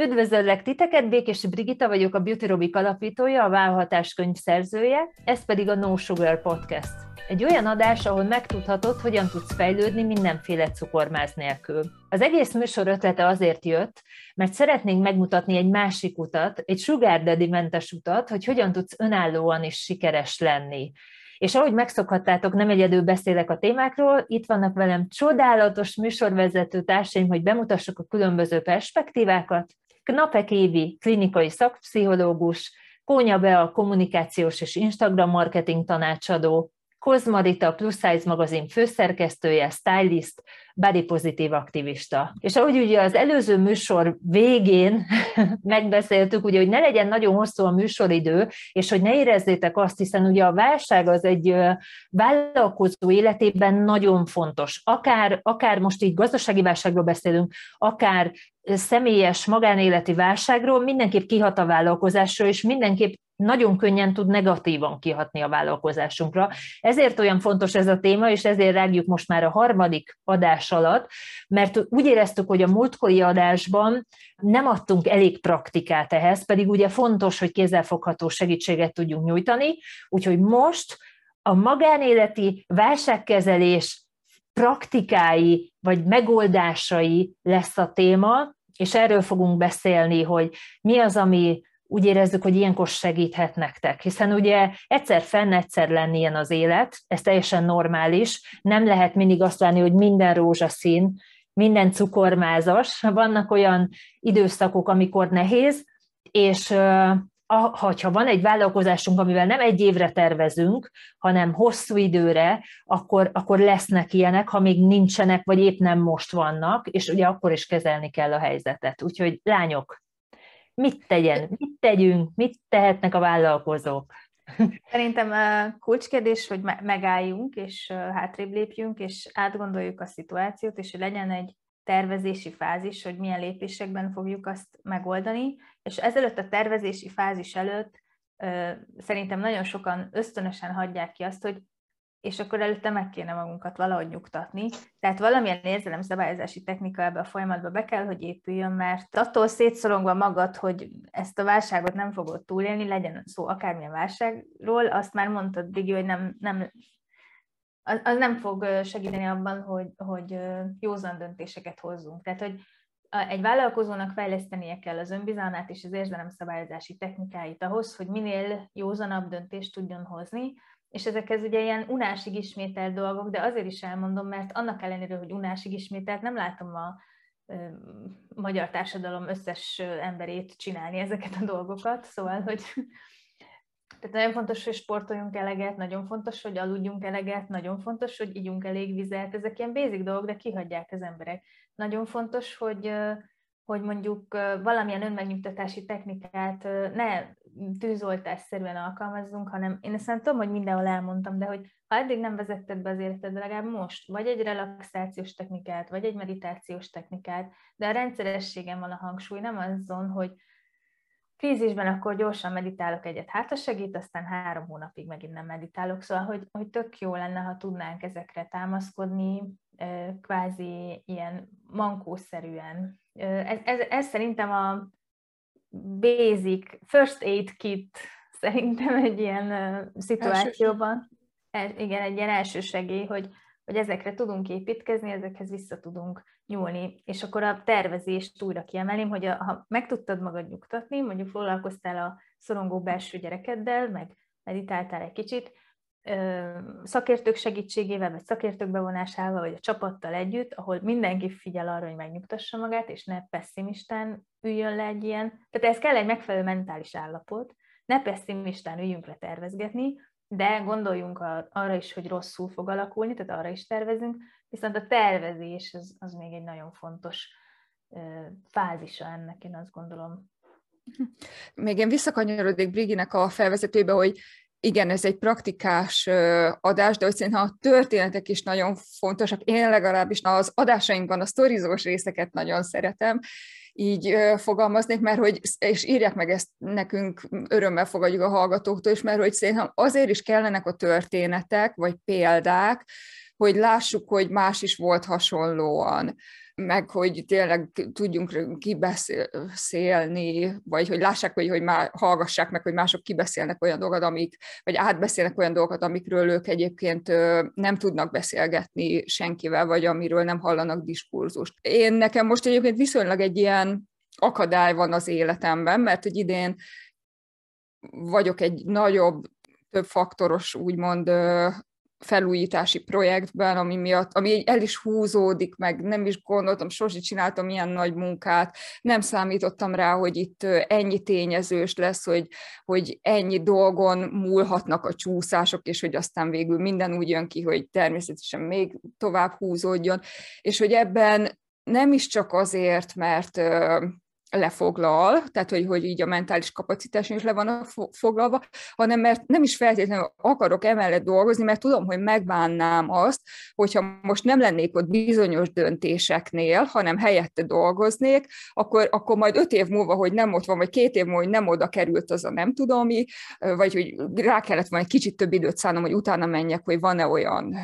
Üdvözöllek titeket, Békési Brigita vagyok, a Beauty Robic alapítója, a Válhatás könyv szerzője, ez pedig a No Sugar Podcast. Egy olyan adás, ahol megtudhatod, hogyan tudsz fejlődni mindenféle cukormáz nélkül. Az egész műsor ötlete azért jött, mert szeretnénk megmutatni egy másik utat, egy sugar daddy mentes utat, hogy hogyan tudsz önállóan is sikeres lenni. És ahogy megszokhattátok, nem egyedül beszélek a témákról, itt vannak velem csodálatos műsorvezető társaim, hogy bemutassuk a különböző perspektívákat, Knapek Évi, klinikai szakpszichológus, Kónya Bea, kommunikációs és Instagram marketing tanácsadó, Kozmarita Plus Size magazin főszerkesztője, stylist, body pozitív aktivista. És ahogy ugye az előző műsor végén megbeszéltük, ugye, hogy ne legyen nagyon hosszú a műsoridő, és hogy ne érezzétek azt, hiszen ugye a válság az egy vállalkozó életében nagyon fontos. Akár, akár most így gazdasági válságról beszélünk, akár személyes magánéleti válságról, mindenképp kihat a vállalkozásra, és mindenképp nagyon könnyen tud negatívan kihatni a vállalkozásunkra. Ezért olyan fontos ez a téma, és ezért rágjuk most már a harmadik adás alatt, mert úgy éreztük, hogy a múltkori adásban nem adtunk elég praktikát ehhez, pedig ugye fontos, hogy kézzelfogható segítséget tudjunk nyújtani, úgyhogy most a magánéleti válságkezelés praktikái vagy megoldásai lesz a téma, és erről fogunk beszélni, hogy mi az, ami úgy érezzük, hogy ilyenkor segíthet nektek. Hiszen ugye egyszer fenn, egyszer lenni ilyen az élet, ez teljesen normális, nem lehet mindig azt látni, hogy minden rózsaszín, minden cukormázas, vannak olyan időszakok, amikor nehéz, és ha van egy vállalkozásunk, amivel nem egy évre tervezünk, hanem hosszú időre, akkor, akkor lesznek ilyenek, ha még nincsenek, vagy épp nem most vannak, és ugye akkor is kezelni kell a helyzetet. Úgyhogy lányok, mit tegyen, mit tegyünk, mit tehetnek a vállalkozók? Szerintem kulcskérdés, hogy megálljunk, és hátrébb lépjünk, és átgondoljuk a szituációt, és hogy legyen egy tervezési fázis, hogy milyen lépésekben fogjuk azt megoldani, és ezelőtt a tervezési fázis előtt szerintem nagyon sokan ösztönösen hagyják ki azt, hogy és akkor előtte meg kéne magunkat valahogy nyugtatni. Tehát valamilyen érzelemszabályozási technika ebbe a folyamatba be kell, hogy épüljön, mert attól szétszorongva magad, hogy ezt a válságot nem fogod túlélni, legyen szó akármilyen válságról, azt már mondtad, Bigi, hogy nem, nem az nem fog segíteni abban, hogy, hogy józan döntéseket hozzunk. Tehát, hogy egy vállalkozónak fejlesztenie kell az önbizalmát és az érzelemszabályozási technikáit ahhoz, hogy minél józanabb döntést tudjon hozni, és ezekhez ugye ilyen unásig ismételt dolgok, de azért is elmondom, mert annak ellenére, hogy unásig ismételt, nem látom a magyar társadalom összes emberét csinálni ezeket a dolgokat, szóval, hogy tehát nagyon fontos, hogy sportoljunk eleget, nagyon fontos, hogy aludjunk eleget, nagyon fontos, hogy ígyunk elég vizet, ezek ilyen basic dolgok, de kihagyják az emberek. Nagyon fontos, hogy hogy mondjuk valamilyen önmegnyugtatási technikát ne tűzoltásszerűen alkalmazzunk, hanem én ezt nem tudom, hogy mindenhol elmondtam, de hogy ha eddig nem vezetted be az életedbe, legalább most, vagy egy relaxációs technikát, vagy egy meditációs technikát, de a rendszerességen van a hangsúly, nem azon, hogy krízisben akkor gyorsan meditálok egyet, hát a segít, aztán három hónapig megint nem meditálok, szóval, hogy, hogy tök jó lenne, ha tudnánk ezekre támaszkodni, kvázi ilyen mankószerűen. Ez, ez, ez szerintem a basic first aid kit szerintem egy ilyen szituációban. Első. Igen, egy ilyen első segély, hogy, hogy ezekre tudunk építkezni, ezekhez vissza tudunk nyúlni. És akkor a tervezést újra kiemelném, hogy a, ha meg tudtad magad nyugtatni, mondjuk foglalkoztál a szorongó belső gyerekeddel, meg meditáltál egy kicsit, szakértők segítségével, vagy szakértők bevonásával, vagy a csapattal együtt, ahol mindenki figyel arra, hogy megnyugtassa magát, és ne pessimistán üljön le egy ilyen. Tehát ez kell egy megfelelő mentális állapot, ne pessimistán üljünk le tervezgetni, de gondoljunk arra is, hogy rosszul fog alakulni, tehát arra is tervezünk, viszont a tervezés az, az még egy nagyon fontos fázisa ennek, én azt gondolom. Még én visszakanyarodik Briginek a felvezetőbe, hogy igen, ez egy praktikás adás, de hogy szerintem a történetek is nagyon fontosak. Én legalábbis na, az adásainkban a sztorizós részeket nagyon szeretem, így fogalmaznék, mert hogy, és írják meg ezt nekünk, örömmel fogadjuk a hallgatóktól is, mert hogy szerintem azért is kellenek a történetek, vagy példák, hogy lássuk, hogy más is volt hasonlóan meg hogy tényleg tudjunk kibeszélni, vagy hogy lássák, hogy, hogy már hallgassák meg, hogy mások kibeszélnek olyan dolgokat, amik, vagy átbeszélnek olyan dolgokat, amikről ők egyébként nem tudnak beszélgetni senkivel, vagy amiről nem hallanak diskurzust. Én nekem most egyébként viszonylag egy ilyen akadály van az életemben, mert hogy idén vagyok egy nagyobb, több faktoros, úgymond felújítási projektben, ami miatt, ami el is húzódik, meg. Nem is gondoltam, sosem csináltam ilyen nagy munkát, nem számítottam rá, hogy itt ennyi tényezős lesz, hogy, hogy ennyi dolgon múlhatnak a csúszások, és hogy aztán végül minden úgy jön ki, hogy természetesen még tovább húzódjon, és hogy ebben nem is csak azért, mert lefoglal, tehát hogy, hogy így a mentális kapacitás is le van foglalva, hanem mert nem is feltétlenül akarok emellett dolgozni, mert tudom, hogy megbánnám azt, hogyha most nem lennék ott bizonyos döntéseknél, hanem helyette dolgoznék, akkor, akkor majd öt év múlva, hogy nem ott van, vagy két év múlva, hogy nem oda került az a nem tudom mi, vagy hogy rá kellett volna egy kicsit több időt szánnom, hogy utána menjek, hogy van-e olyan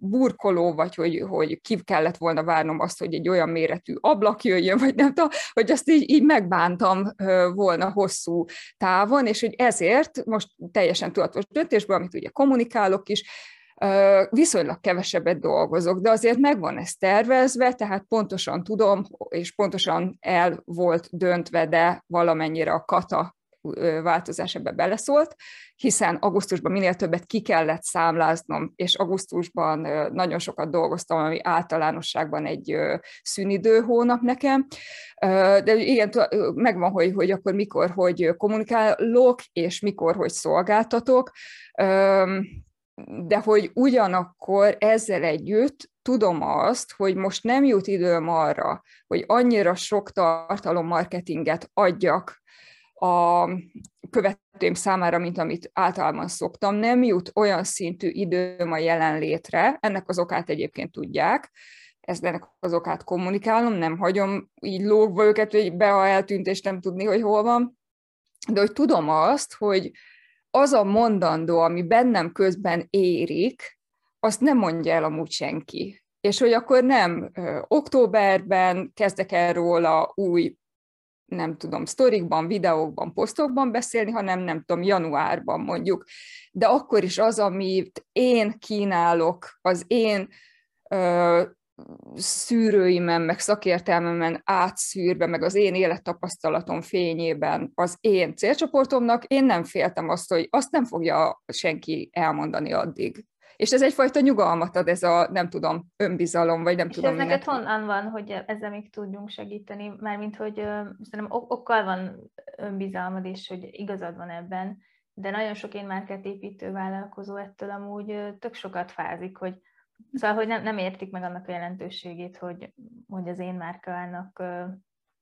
burkoló, vagy hogy, hogy ki kellett volna várnom azt, hogy egy olyan méretű ablak jöjjön, vagy nem tudom, hogy azt így, így megbántam volna hosszú távon, és hogy ezért most teljesen tudatos döntésből, amit ugye kommunikálok is, viszonylag kevesebbet dolgozok, de azért megvan ez tervezve, tehát pontosan tudom, és pontosan el volt döntve, de valamennyire a kata változás ebbe beleszólt, hiszen augusztusban minél többet ki kellett számláznom, és augusztusban nagyon sokat dolgoztam, ami általánosságban egy szünidő hónap nekem, de igen, megvan, hogy, hogy akkor mikor, hogy kommunikálok, és mikor, hogy szolgáltatok, de hogy ugyanakkor ezzel együtt tudom azt, hogy most nem jut időm arra, hogy annyira sok tartalommarketinget adjak a követőim számára, mint amit általában szoktam, nem jut olyan szintű időm a jelenlétre, ennek az okát egyébként tudják, ezt ennek az okát kommunikálom, nem hagyom így lógva őket, hogy be a eltűnt, és nem tudni, hogy hol van, de hogy tudom azt, hogy az a mondandó, ami bennem közben érik, azt nem mondja el amúgy senki. És hogy akkor nem ö, októberben kezdek el róla új nem tudom, sztorikban, videókban, posztokban beszélni, hanem nem tudom, januárban mondjuk. De akkor is az, amit én kínálok, az én ö, szűrőimen, meg szakértelmemen átszűrve, meg az én élettapasztalatom fényében az én célcsoportomnak, én nem féltem azt, hogy azt nem fogja senki elmondani addig. És ez egyfajta nyugalmat ad, ez a, nem tudom, önbizalom, vagy nem és tudom. ez neked honnan van, hogy ezzel még tudjunk segíteni? Mármint, hogy szerintem okkal van önbizalmad, és hogy igazad van ebben, de nagyon sok én építő vállalkozó ettől amúgy tök sokat fázik, hogy Szóval, hogy nem, nem értik meg annak a jelentőségét, hogy, hogy az én márkának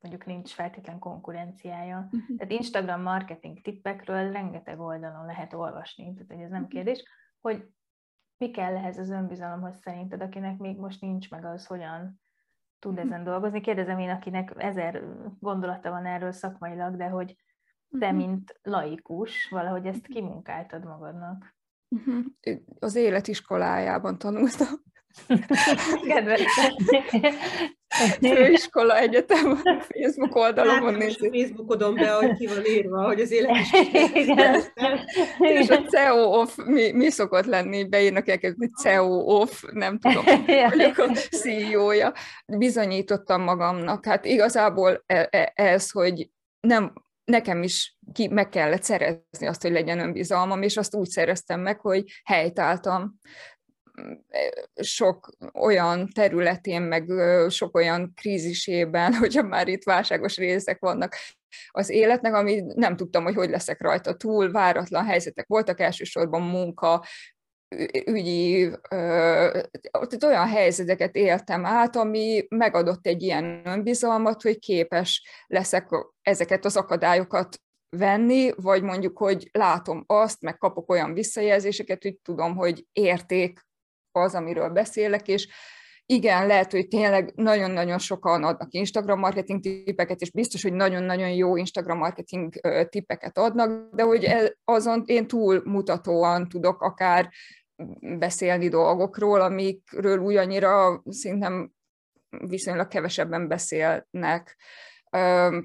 mondjuk nincs feltétlen konkurenciája. Uh-huh. Tehát Instagram marketing tippekről rengeteg oldalon lehet olvasni, tehát hogy ez nem mhm. kérdés, hogy mi kell ehhez az önbizalomhoz szerinted, akinek még most nincs meg az, hogyan tud ezen dolgozni. Kérdezem én, akinek ezer gondolata van erről szakmailag, de hogy te, mhm. mint laikus, valahogy ezt kimunkáltad magadnak. Mhm. Az életiskolájában tanultam. Kedves. Főiskola egyetem, Facebook oldalon nézik. Facebookodon be, hogy ki van írva, hogy az élet is És a CEO off, mi, mi szokott lenni, beírnak elkezdeni CEO off, nem tudom, vagyok a CEO-ja. Bizonyítottam magamnak. Hát igazából e, e, ez, hogy nem, nekem is ki, meg kellett szerezni azt, hogy legyen önbizalmam, és azt úgy szereztem meg, hogy helytáltam sok olyan területén, meg sok olyan krízisében, hogyha már itt válságos részek vannak az életnek, ami nem tudtam, hogy hogy leszek rajta túl, váratlan helyzetek voltak, elsősorban munka, ügyi, tehát olyan helyzeteket éltem át, ami megadott egy ilyen önbizalmat, hogy képes leszek ezeket az akadályokat venni, vagy mondjuk, hogy látom azt, meg kapok olyan visszajelzéseket, hogy tudom, hogy érték az, amiről beszélek, és igen, lehet, hogy tényleg nagyon-nagyon sokan adnak Instagram marketing tippeket, és biztos, hogy nagyon-nagyon jó Instagram marketing tippeket adnak, de hogy e, azon én túlmutatóan tudok akár beszélni dolgokról, amikről úgy annyira szerintem viszonylag kevesebben beszélnek,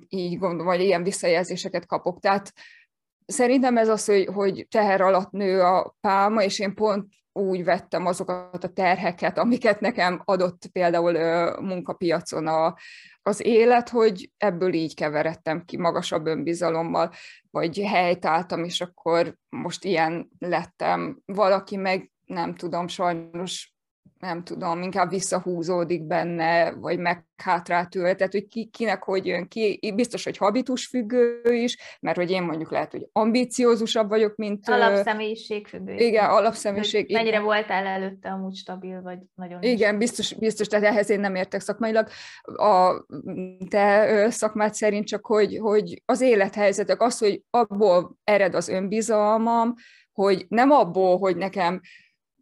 így gondolom, vagy ilyen visszajelzéseket kapok. Tehát szerintem ez az, hogy, hogy teher alatt nő a pálma, és én pont úgy vettem azokat a terheket, amiket nekem adott például munkapiacon a, az élet, hogy ebből így keveredtem ki magasabb önbizalommal, vagy helytáltam, és akkor most ilyen lettem. Valaki meg nem tudom, sajnos nem tudom, inkább visszahúzódik benne, vagy meghátrátül, tehát hogy ki, kinek hogy jön ki, biztos, hogy habitus függő is, mert hogy én mondjuk lehet, hogy ambíciózusabb vagyok, mint... Alapszemélyiség függő. Igen, alapszemélyiség. Mennyire igen. voltál előtte amúgy stabil, vagy nagyon Igen, biztos, biztos, tehát ehhez én nem értek szakmailag. A te szakmát szerint csak, hogy, hogy az élethelyzetek, az, hogy abból ered az önbizalmam, hogy nem abból, hogy nekem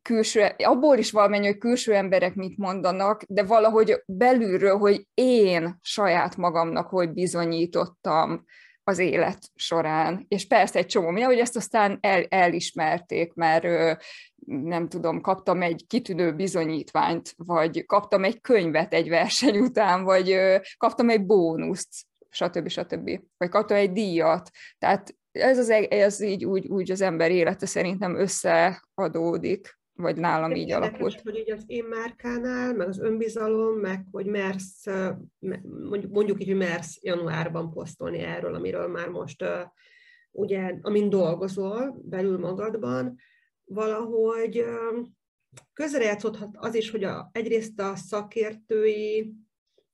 külső, abból is valamennyi, hogy külső emberek mit mondanak, de valahogy belülről, hogy én saját magamnak hogy bizonyítottam az élet során. És persze egy csomó mi, hogy ezt aztán el, elismerték, mert nem tudom, kaptam egy kitűnő bizonyítványt, vagy kaptam egy könyvet egy verseny után, vagy kaptam egy bónuszt, stb. stb. Vagy kaptam egy díjat. Tehát ez, az, ez így úgy, úgy az ember élete szerintem összeadódik vagy nálam így Érdekes, alakult. hogy így az én márkánál, meg az önbizalom, meg hogy mersz, mondjuk, így, hogy mersz januárban posztolni erről, amiről már most ugye, amin dolgozol belül magadban, valahogy közrejátszódhat az is, hogy a, egyrészt a szakértői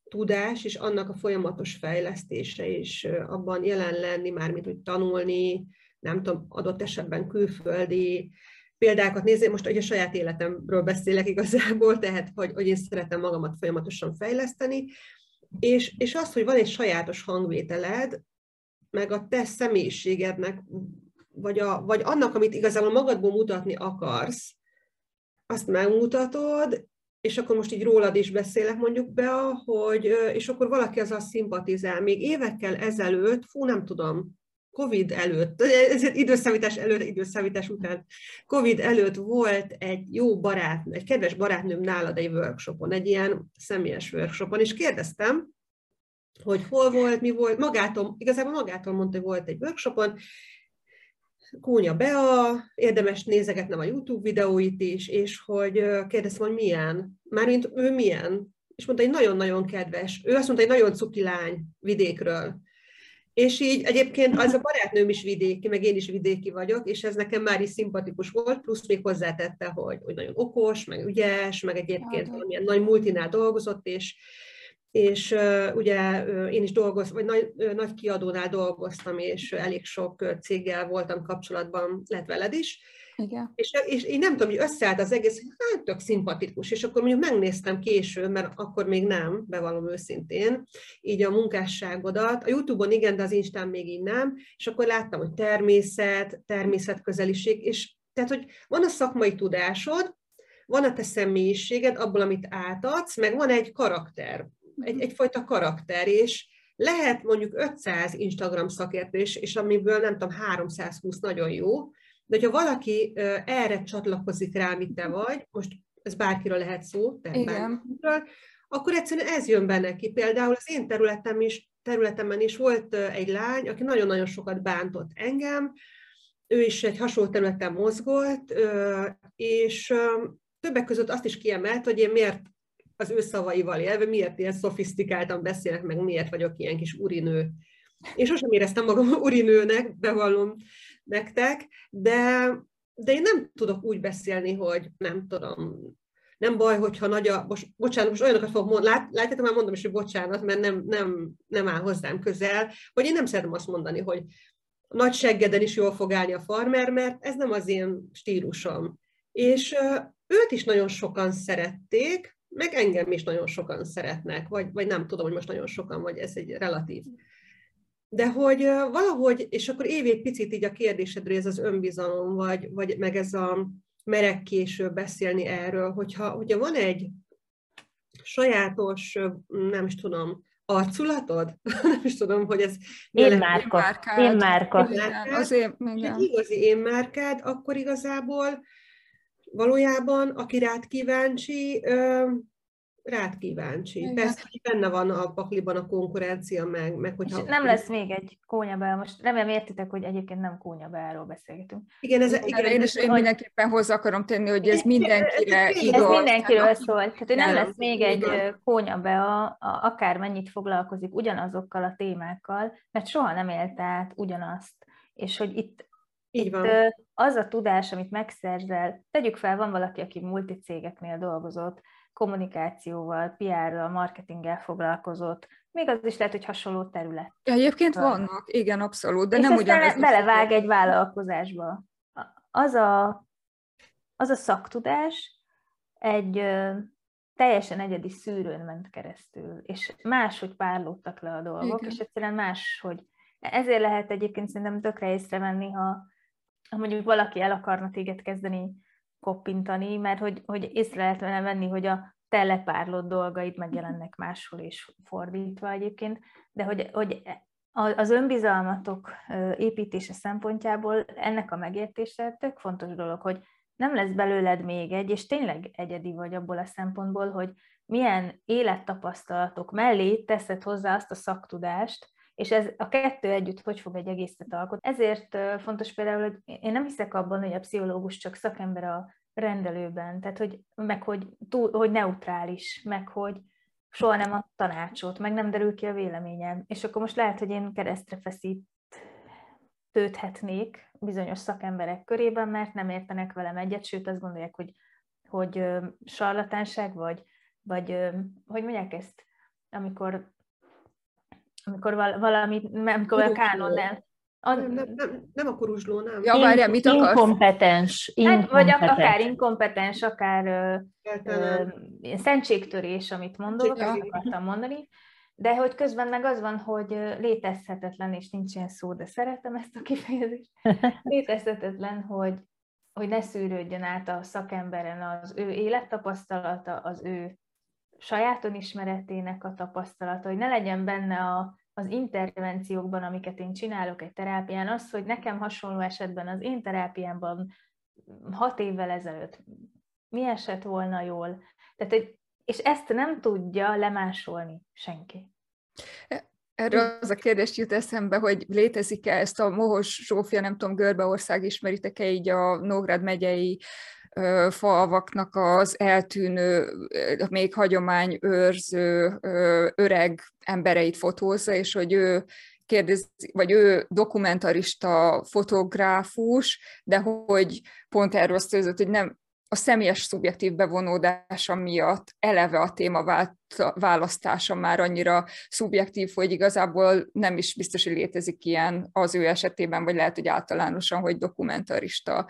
tudás és annak a folyamatos fejlesztése is abban jelen lenni, mármint hogy tanulni, nem tudom, adott esetben külföldi példákat nézni, most ugye a saját életemről beszélek igazából, tehát hogy, hogy én szeretem magamat folyamatosan fejleszteni, és, és az, hogy van egy sajátos hangvételed, meg a te személyiségednek, vagy, a, vagy annak, amit igazából magadból mutatni akarsz, azt megmutatod, és akkor most így rólad is beszélek mondjuk be, hogy, és akkor valaki az a szimpatizál. Még évekkel ezelőtt, fú, nem tudom, Covid előtt, ez időszámítás előtt, időszámítás után, Covid előtt volt egy jó barát, egy kedves barátnőm nálad egy workshopon, egy ilyen személyes workshopon, és kérdeztem, hogy hol volt, mi volt, magától, igazából magától mondta, hogy volt egy workshopon, Kúnya Bea, érdemes nézegetnem a YouTube videóit is, és hogy kérdeztem, hogy milyen, mármint ő milyen, és mondta, hogy nagyon-nagyon kedves. Ő azt mondta, hogy nagyon cuki lány vidékről. És így egyébként az a barátnőm is vidéki, meg én is vidéki vagyok, és ez nekem már is szimpatikus volt, plusz még hozzátette, hogy, hogy nagyon okos, meg ügyes, meg egyébként valamilyen nagy multinál dolgozott, és, és uh, ugye uh, én is dolgoztam, vagy nagy, uh, nagy kiadónál dolgoztam, és elég sok céggel voltam kapcsolatban, lett veled is, igen. És, és én nem tudom, hogy összeállt az egész, hát tök szimpatikus, és akkor mondjuk megnéztem később, mert akkor még nem, bevallom őszintén, így a munkásságodat. A Youtube-on igen, de az Instán még így nem, és akkor láttam, hogy természet, természetközeliség, és tehát, hogy van a szakmai tudásod, van a te személyiséged, abból, amit átadsz, meg van egy karakter, egy, egyfajta karakter, és lehet mondjuk 500 Instagram szakértő, és, és amiből nem tudom, 320 nagyon jó, de hogyha valaki erre csatlakozik rá, amit te vagy, most ez bárkiről lehet szó, tehát bárkiről, akkor egyszerűen ez jön benne ki. Például az én területem is, területemben is volt egy lány, aki nagyon-nagyon sokat bántott engem, ő is egy hasonló területen mozgott, és többek között azt is kiemelt, hogy én miért az ő szavaival élve, miért ilyen szofisztikáltan beszélek, meg miért vagyok ilyen kis urinő. És sosem éreztem magam urinőnek, bevallom nektek, de, de én nem tudok úgy beszélni, hogy nem tudom, nem baj, hogyha nagy a, most, bocsánat, most olyanokat fogok mondani, lát, látjátok, már mondom is, hogy bocsánat, mert nem, nem, nem áll hozzám közel, hogy én nem szeretem azt mondani, hogy nagy seggeden is jól fog állni a farmer, mert ez nem az én stílusom. És őt is nagyon sokan szerették, meg engem is nagyon sokan szeretnek, vagy, vagy nem tudom, hogy most nagyon sokan, vagy ez egy relatív de hogy valahogy, és akkor évét picit így a kérdésedre ez az önbizalom, vagy, vagy meg ez a merek később beszélni erről, hogyha, hogyha van egy sajátos, nem is tudom, arculatod? nem is tudom, hogy ez... Én márka. Én márka. Az én, igen. igazi én márkád, akkor igazából valójában, aki rád kíváncsi, rád kíváncsi. Igen. Persze, hogy benne van a pakliban a konkurencia, meg, meg hogyha... És nem lesz még egy kónyabel, most remélem értitek, hogy egyébként nem kónyabelról beszélgetünk. Igen, ez, igen, én is én mindenképpen hozzá akarom tenni, hogy ez mindenkire igaz. Ez mindenkiről szól. Tehát, nem lesz még egy kónyabea, akár mennyit foglalkozik ugyanazokkal a témákkal, mert soha nem élte át ugyanazt. És hogy itt így van. Itt az a tudás, amit megszerzel, tegyük fel, van valaki, aki multicégeknél dolgozott, kommunikációval, PR-ral, marketinggel foglalkozott, még az is lehet, hogy hasonló terület. Egyébként vannak, igen, abszolút, de és nem ugyanaz. belevág egy vállalkozásba. Az a, az a szaktudás egy teljesen egyedi szűrőn ment keresztül, és máshogy párlódtak le a dolgok, igen. és egyszerűen máshogy. Ezért lehet egyébként szerintem tökre észrevenni, ha, ha mondjuk valaki el akarna téged kezdeni koppintani, mert hogy, hogy észre lehet vele venni, hogy a te lepárlott dolgaid megjelennek máshol és fordítva egyébként, de hogy, hogy az önbizalmatok építése szempontjából ennek a megértése tök fontos dolog, hogy nem lesz belőled még egy, és tényleg egyedi vagy abból a szempontból, hogy milyen élettapasztalatok mellé teszed hozzá azt a szaktudást, és ez a kettő együtt hogy fog egy egészet alkotni. Ezért fontos például, hogy én nem hiszek abban, hogy a pszichológus csak szakember a rendelőben, tehát hogy, meg hogy, túl, hogy neutrális, meg hogy soha nem a tanácsot, meg nem derül ki a véleményem. És akkor most lehet, hogy én keresztre feszít tőthetnék bizonyos szakemberek körében, mert nem értenek velem egyet, sőt azt gondolják, hogy, hogy sarlatánság, vagy, vagy hogy mondják ezt, amikor amikor valami, amikor a kánonnel, a... Nem, nem, nem, nem a kuruzsló, nem. Ja, várjál, mit akarsz? Inkompetens. Hát, vagy akár inkompetens, akár ö, szentségtörés, amit mondok, ja. akartam mondani, de hogy közben meg az van, hogy létezhetetlen, és nincs ilyen szó, de szeretem ezt a kifejezést, létezhetetlen, hogy, hogy ne szűrődjön át a szakemberen az ő élettapasztalata, az ő saját önismeretének a tapasztalata, hogy ne legyen benne a, az intervenciókban, amiket én csinálok egy terápián, az, hogy nekem hasonló esetben az én terápiámban hat évvel ezelőtt mi esett volna jól. Tehát, hogy, és ezt nem tudja lemásolni senki. Erről az a kérdés jut eszembe, hogy létezik-e ezt a Mohos Zsófia, nem tudom, Görbeország ismeritek-e így a Nógrád megyei falvaknak az eltűnő, még hagyományőrző öreg embereit fotózza, és hogy ő kérdez, vagy ő dokumentarista fotográfus, de hogy pont erről szőzött, hogy nem a személyes szubjektív bevonódása miatt eleve a téma választása már annyira szubjektív, hogy igazából nem is biztos, hogy létezik ilyen az ő esetében, vagy lehet, hogy általánosan, hogy dokumentarista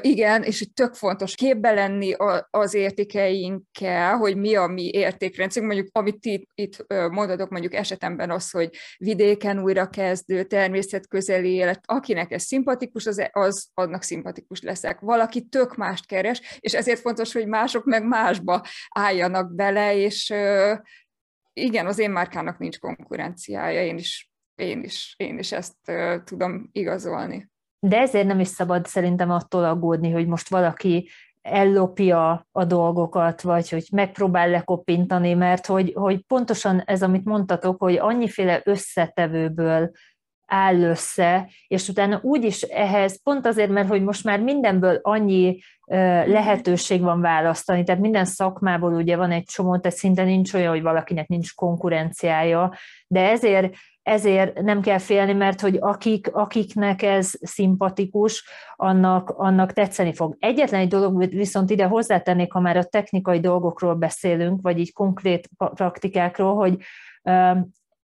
igen, és itt tök fontos képbe lenni az értékeinkkel, hogy mi a mi értékrendszer, mondjuk amit itt, itt mondatok, mondjuk esetemben az, hogy vidéken újra kezdő, természetközeli élet, akinek ez szimpatikus, az, az annak szimpatikus leszek. Valaki tök mást keres, és ezért fontos, hogy mások meg másba álljanak bele, és igen, az én márkának nincs konkurenciája, én is, én is, én is ezt tudom igazolni. De ezért nem is szabad szerintem attól aggódni, hogy most valaki ellopja a dolgokat, vagy hogy megpróbál lekopintani, mert hogy, hogy pontosan ez, amit mondtatok, hogy annyiféle összetevőből áll össze, és utána úgy is ehhez, pont azért, mert hogy most már mindenből annyi lehetőség van választani, tehát minden szakmából ugye van egy csomó, tehát szinte nincs olyan, hogy valakinek nincs konkurenciája, de ezért ezért nem kell félni, mert hogy akik, akiknek ez szimpatikus, annak, annak tetszeni fog. Egyetlen egy dolog viszont ide hozzátennék, ha már a technikai dolgokról beszélünk, vagy így konkrét praktikákról, hogy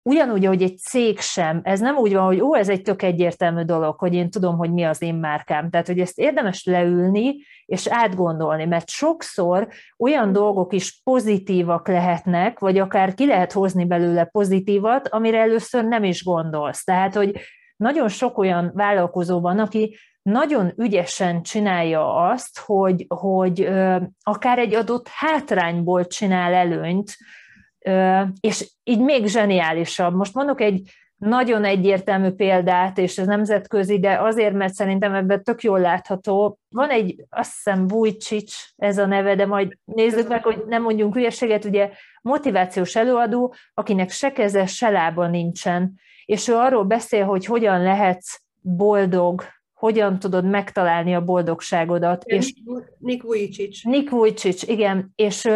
ugyanúgy, hogy egy cég sem, ez nem úgy van, hogy ó, ez egy tök egyértelmű dolog, hogy én tudom, hogy mi az én márkám. Tehát, hogy ezt érdemes leülni és átgondolni, mert sokszor olyan dolgok is pozitívak lehetnek, vagy akár ki lehet hozni belőle pozitívat, amire először nem is gondolsz. Tehát, hogy nagyon sok olyan vállalkozó van, aki nagyon ügyesen csinálja azt, hogy, hogy akár egy adott hátrányból csinál előnyt, és így még zseniálisabb. Most mondok egy nagyon egyértelmű példát, és ez nemzetközi, de azért, mert szerintem ebben tök jól látható. Van egy, azt hiszem, Vujcsics ez a neve, de majd nézzük meg, hogy nem mondjunk hülyeséget, ugye motivációs előadó, akinek se keze, se lába nincsen, és ő arról beszél, hogy hogyan lehetsz boldog, hogyan tudod megtalálni a boldogságodat. És Nick Vujicic. Nick Vujicic, igen, és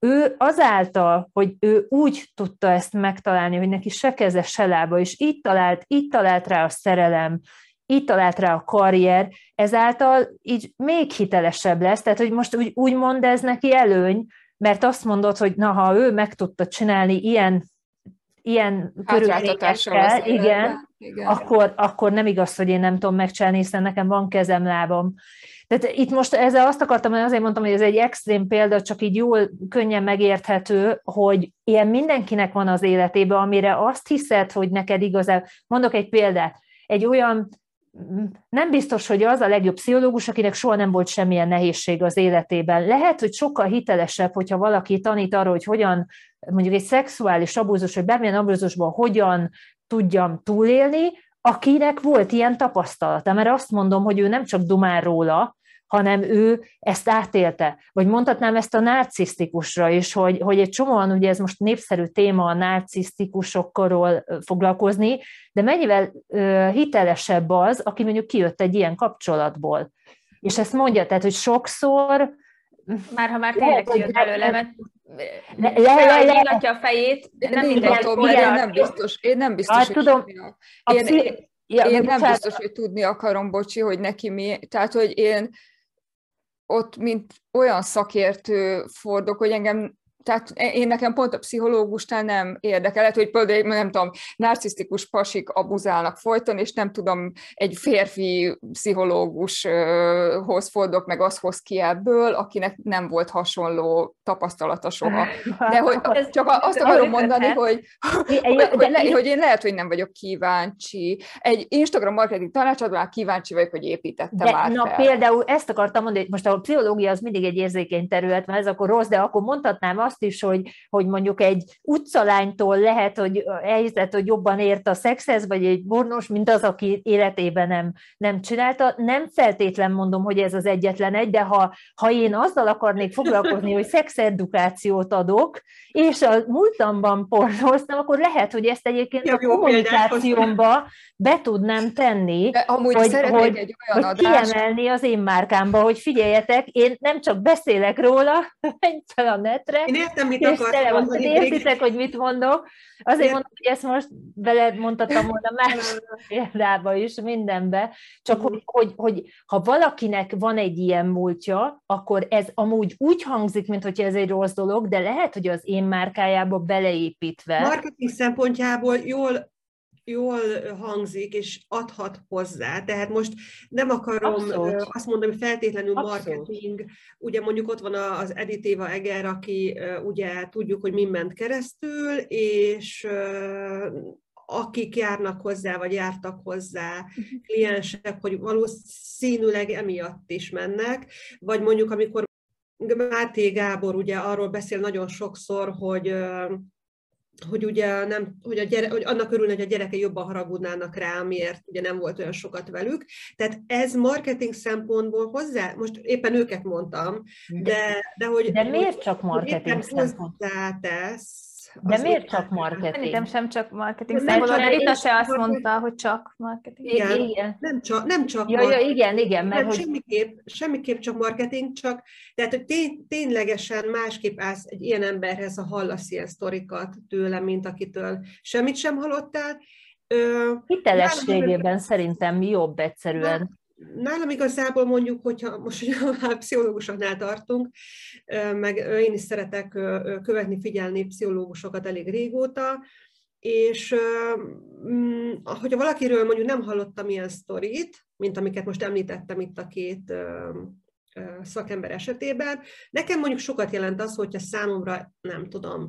ő azáltal, hogy ő úgy tudta ezt megtalálni, hogy neki se keze, se lába, és így talált, így talált rá a szerelem, így talált rá a karrier, ezáltal így még hitelesebb lesz, tehát hogy most úgy, úgy mond ez neki előny, mert azt mondod, hogy na, ha ő meg tudta csinálni ilyen ilyen körülményekkel, igen, igen. Akkor, akkor nem igaz, hogy én nem tudom megcsinálni, hiszen nekem van kezem, lábam. Tehát itt most ezzel azt akartam, hogy azért mondtam, hogy ez egy extrém példa, csak így jól, könnyen megérthető, hogy ilyen mindenkinek van az életében, amire azt hiszed, hogy neked igazán, mondok egy példát, egy olyan nem biztos, hogy az a legjobb pszichológus, akinek soha nem volt semmilyen nehézség az életében. Lehet, hogy sokkal hitelesebb, hogyha valaki tanít arról, hogy hogyan, mondjuk egy szexuális abúzus, vagy bármilyen abúzusban hogyan tudjam túlélni, akinek volt ilyen tapasztalata. Mert azt mondom, hogy ő nem csak dumál róla, hanem ő ezt átélte. Vagy mondhatnám ezt a narcisztikusra is, hogy, hogy egy csomóan, ugye ez most népszerű téma a narcisztikusokról foglalkozni, de mennyivel hitelesebb az, aki mondjuk kijött egy ilyen kapcsolatból. És ezt mondja, tehát, hogy sokszor már ha már tényleg kijött belőle, mert le, le, le, le. a fejét, nem minden én nem biztos, én nem biztos, hát, hogy tudom, én, én, én nem biztos, hogy tudni akarom, bocsi, hogy neki mi, tehát, hogy én ott, mint olyan szakértő fordok, hogy engem tehát én nekem pont a pszichológustán nem érdekel, lehet, hogy például, nem tudom, narcisztikus pasik abuzálnak folyton, és nem tudom, egy férfi pszichológushoz fordok, meg az hoz ki ebből, akinek nem volt hasonló tapasztalata soha. De hogy csak azt akarom mondani, hogy, hogy, le, hogy én lehet, hogy nem vagyok kíváncsi. Egy Instagram marketing tanácsadóan kíváncsi vagyok, hogy építette de, már na, fel. például ezt akartam mondani, hogy most a pszichológia az mindig egy érzékeny terület, mert ez akkor rossz, de akkor mondhatnám azt is, hogy, hogy mondjuk egy utcalánytól lehet, hogy elhiszed, hogy jobban ért a szexhez, vagy egy bornos, mint az, aki életében nem, nem csinálta. Nem feltétlen mondom, hogy ez az egyetlen egy, de ha, ha én azzal akarnék foglalkozni, hogy szexedukációt adok, és a múltamban pornóztam, akkor lehet, hogy ezt egyébként ja, a kommunikációmba be tudnám tenni, de amúgy hogy, hogy, egy olyan hogy kiemelni az én márkámba, hogy figyeljetek, én nem csak beszélek róla, menj fel a netre, én értem, mit akarsz mondani. Értitek, hogy mit mondok? Azért Ért... mondom, hogy ezt most bele mondhatom volna más példába is, mindenbe, csak hogy, hogy, hogy ha valakinek van egy ilyen múltja, akkor ez amúgy úgy hangzik, mint hogy ez egy rossz dolog, de lehet, hogy az én márkájába beleépítve. Marketing szempontjából jól jól hangzik, és adhat hozzá. Tehát most nem akarom Abszolút. azt mondani, hogy feltétlenül Abszolút. marketing. Ugye mondjuk ott van az Editéva Eger, aki ugye tudjuk, hogy mi ment keresztül, és akik járnak hozzá, vagy jártak hozzá mhm. kliensek, hogy valószínűleg emiatt is mennek, vagy mondjuk amikor Máté Gábor ugye arról beszél nagyon sokszor, hogy hogy ugye nem, hogy, a gyere, hogy annak örülne, hogy a gyerekei jobban haragudnának rá, miért ugye nem volt olyan sokat velük. Tehát ez marketing szempontból hozzá, most éppen őket mondtam, de, de hogy... De miért csak marketing szempontból? Hozzátesz, de az miért csak marketing? Szerintem sem csak marketing szempontból, de Rita se azt mondta, hogy csak marketing. Igen, igen. Nem csak, nem csak ja, marketing. Ja, igen, igen. Mert hogy... semmiképp, semmiképp csak marketing, csak tehát, hogy tény, ténylegesen másképp állsz egy ilyen emberhez, ha hallasz ilyen sztorikat tőle, mint akitől semmit sem hallottál. Hitelességében szerintem jobb egyszerűen nálam igazából mondjuk, hogyha most a pszichológusoknál tartunk, meg én is szeretek követni, figyelni pszichológusokat elég régóta, és mm, hogyha valakiről mondjuk nem hallottam ilyen sztorit, mint amiket most említettem itt a két szakember esetében, nekem mondjuk sokat jelent az, hogyha számomra, nem tudom,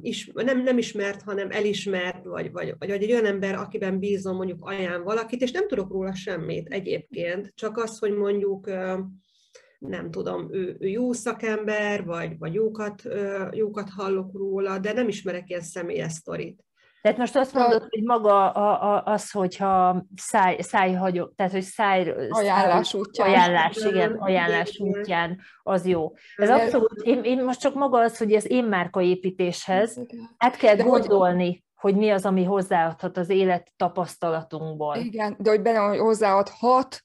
is, nem, nem ismert, hanem elismert, vagy, vagy, vagy egy olyan ember, akiben bízom, mondjuk ajánl valakit, és nem tudok róla semmit egyébként, csak az, hogy mondjuk nem tudom, ő, ő jó szakember, vagy, vagy jókat, jókat hallok róla, de nem ismerek ilyen személyes sztorit. Tehát most azt mondod, hogy maga a, a, az, hogyha száj, szájhagyó, tehát hogy száj... Ajánlás útján. Ajánlás, igen, ajánlás útján, az jó. Ez abszolút, én, én most csak maga az, hogy az én márkaépítéshez át kell gondolni, hogy mi az, ami hozzáadhat az élet tapasztalatunkból. Igen, de hogy benne hozzáadhat,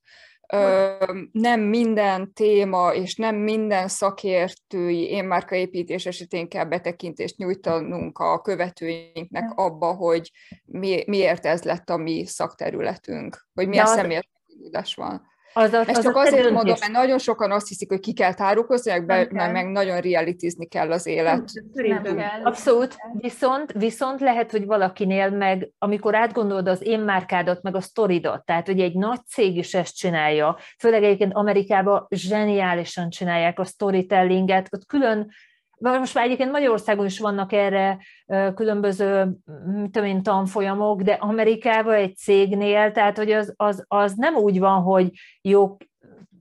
nem minden téma és nem minden szakértői énmárkaépítés esetén kell betekintést nyújtanunk a követőinknek abba, hogy mi, miért ez lett a mi szakterületünk, hogy milyen személyes van. Az, az, Ezt az csak az azért mondom, mert nagyon sokan azt hiszik, hogy ki kell tárulkozni, be, mert meg nagyon realitizni kell az élet. Nem kell. Abszolút, viszont, viszont lehet, hogy valakinél meg, amikor átgondolod az én márkádat, meg a sztoridat, tehát hogy egy nagy cég is ezt csinálja, főleg egyébként Amerikában zseniálisan csinálják a storytellinget, ott külön most már egyébként Magyarországon is vannak erre különböző tudom tanfolyamok, de Amerikában egy cégnél, tehát hogy az, az, az nem úgy van, hogy jó,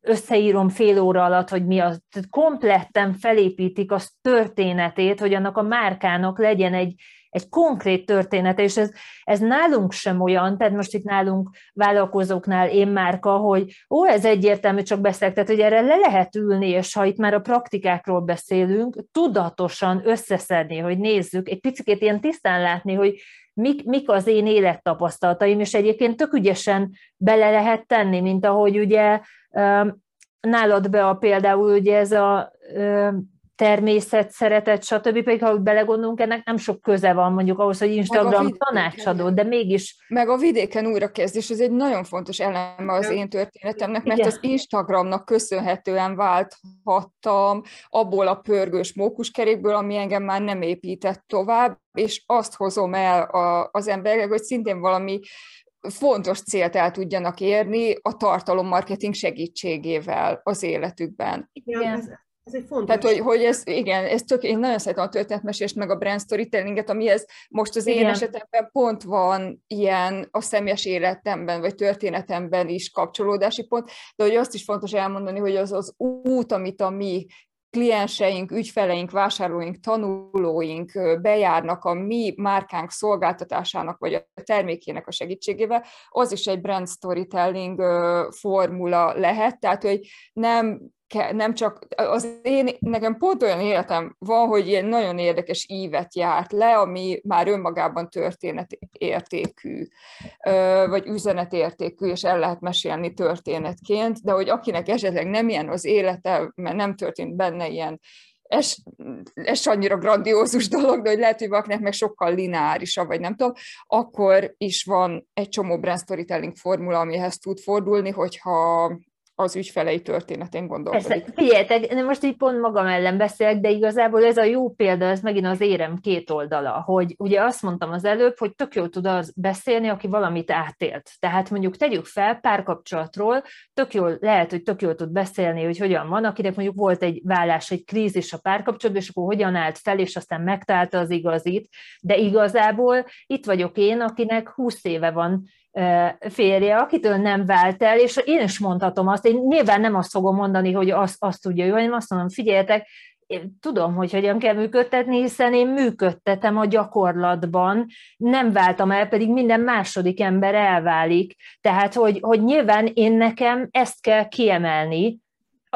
összeírom fél óra alatt, hogy mi az, kompletten felépítik a történetét, hogy annak a márkának legyen egy, egy konkrét története, és ez, ez nálunk sem olyan, tehát most itt nálunk vállalkozóknál én márka, hogy ó, ez egyértelmű, csak beszélek, tehát hogy erre le lehet ülni, és ha itt már a praktikákról beszélünk, tudatosan összeszedni, hogy nézzük, egy picit ilyen tisztán látni, hogy mik, mik az én élettapasztalataim, és egyébként tök ügyesen bele lehet tenni, mint ahogy ugye nálad be a például ugye ez a természet, szeretet, stb. Pedig ha úgy belegondolunk, ennek nem sok köze van mondjuk ahhoz, hogy Instagram vidéken, tanácsadó, de mégis... Meg a vidéken újrakezdés, ez egy nagyon fontos eleme az én történetemnek, mert Igen. az Instagramnak köszönhetően válthattam abból a pörgős mókuskerékből, ami engem már nem épített tovább, és azt hozom el a, az emberek, hogy szintén valami fontos célt el tudjanak érni a tartalommarketing segítségével az életükben. Igen. Ez egy fontos. Tehát, hogy, hogy ez, igen, ez tök, én nagyon szeretem a történetmesést, meg a brand storytellinget, amihez most az igen. én esetemben pont van ilyen a személyes életemben, vagy történetemben is kapcsolódási pont, de hogy azt is fontos elmondani, hogy az az út, amit a mi klienseink, ügyfeleink, vásárlóink, tanulóink bejárnak a mi márkánk szolgáltatásának vagy a termékének a segítségével, az is egy brand storytelling formula lehet, tehát hogy nem nem csak, az én, nekem pont olyan életem van, hogy ilyen nagyon érdekes ívet járt le, ami már önmagában történetértékű, vagy üzenetértékű, és el lehet mesélni történetként, de hogy akinek esetleg nem ilyen az élete, mert nem történt benne ilyen ez, ez annyira grandiózus dolog, de hogy lehet, hogy valakinek meg sokkal lineárisabb, vagy nem tudom, akkor is van egy csomó brand storytelling formula, amihez tud fordulni, hogyha az ügyfelei történetén gondolkodik. Figyeljetek, most így pont magam ellen beszélek, de igazából ez a jó példa, ez megint az érem két oldala, hogy ugye azt mondtam az előbb, hogy tök jól tud az beszélni, aki valamit átélt. Tehát mondjuk tegyük fel párkapcsolatról, tök jól, lehet, hogy tök jól tud beszélni, hogy hogyan van, akinek mondjuk volt egy vállás, egy krízis a párkapcsolatban, és akkor hogyan állt fel, és aztán megtalálta az igazit, de igazából itt vagyok én, akinek 20 éve van férje, akitől nem vált el, és én is mondhatom azt, én nyilván nem azt fogom mondani, hogy azt, azt tudja jó, hanem azt mondom, figyeljetek, én tudom, hogy hogyan kell működtetni, hiszen én működtetem a gyakorlatban, nem váltam el, pedig minden második ember elválik. Tehát, hogy, hogy nyilván én nekem ezt kell kiemelni,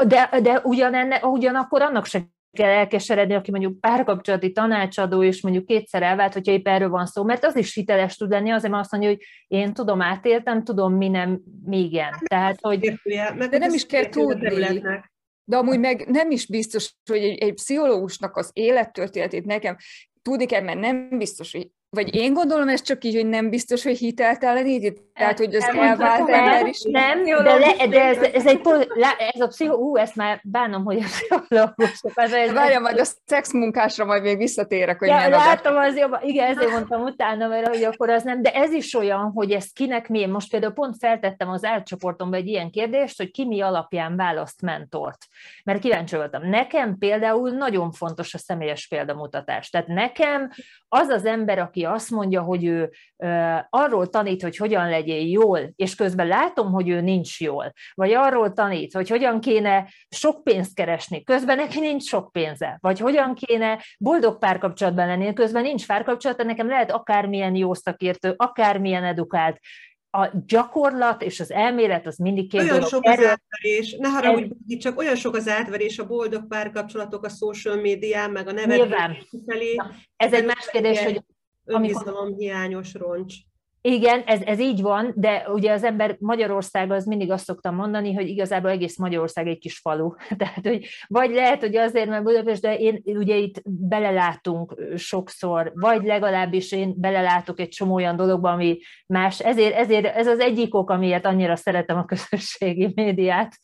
de, de ugyanenne, ugyanakkor annak se kell elkeseredni, aki mondjuk párkapcsolati tanácsadó, és mondjuk kétszer elvált, hogyha épp erről van szó, mert az is hiteles tud lenni, azért azt mondja, hogy én tudom, átéltem, tudom, mi nem, mi igen. Tehát, hogy... De nem is kell tudni. De amúgy meg nem is biztos, hogy egy, egy pszichológusnak az élettörténetét nekem tudni kell, mert nem biztos, hogy vagy én gondolom ez csak így, hogy nem biztos, hogy hitelt Tehát, hogy az elvált ember is... Nem, de, le, de ez, ez, egy, ez a pszicho... Ú, ezt már bánom, hogy a pszichológusok... Várja, majd a szexmunkásra majd még visszatérek, hogy ja, milyen látom, az jobb. Igen, ezért mondtam utána, mert hogy akkor az nem. De ez is olyan, hogy ez kinek mi. Most például pont feltettem az átcsoportomba egy ilyen kérdést, hogy ki mi alapján választ mentort. Mert kíváncsi voltam. Nekem például nagyon fontos a személyes példamutatás. Tehát nekem az az ember, aki azt mondja, hogy ő arról tanít, hogy hogyan legyél jól, és közben látom, hogy ő nincs jól, vagy arról tanít, hogy hogyan kéne sok pénzt keresni, közben neki nincs sok pénze, vagy hogyan kéne boldog párkapcsolatban lenni, közben nincs párkapcsolat, nekem lehet akármilyen jó szakértő, akármilyen edukált, a gyakorlat és az elmélet az mindig két Olyan dolog. sok az átverés, ne haragudj, el... csak olyan sok az átverés a boldog párkapcsolatok a social médián, meg a nevek felé. Na, ez egy más kérdés, hogy amikor... hiányos roncs. Igen, ez, ez így van, de ugye az ember Magyarország az mindig azt szoktam mondani, hogy igazából egész Magyarország egy kis falu. Tehát, hogy vagy lehet, hogy azért, mert Budapest, de én ugye itt belelátunk sokszor, vagy legalábbis én belelátok egy csomó olyan dologba, ami más. Ezért, ezért ez az egyik ok, amiért annyira szeretem a közösségi médiát,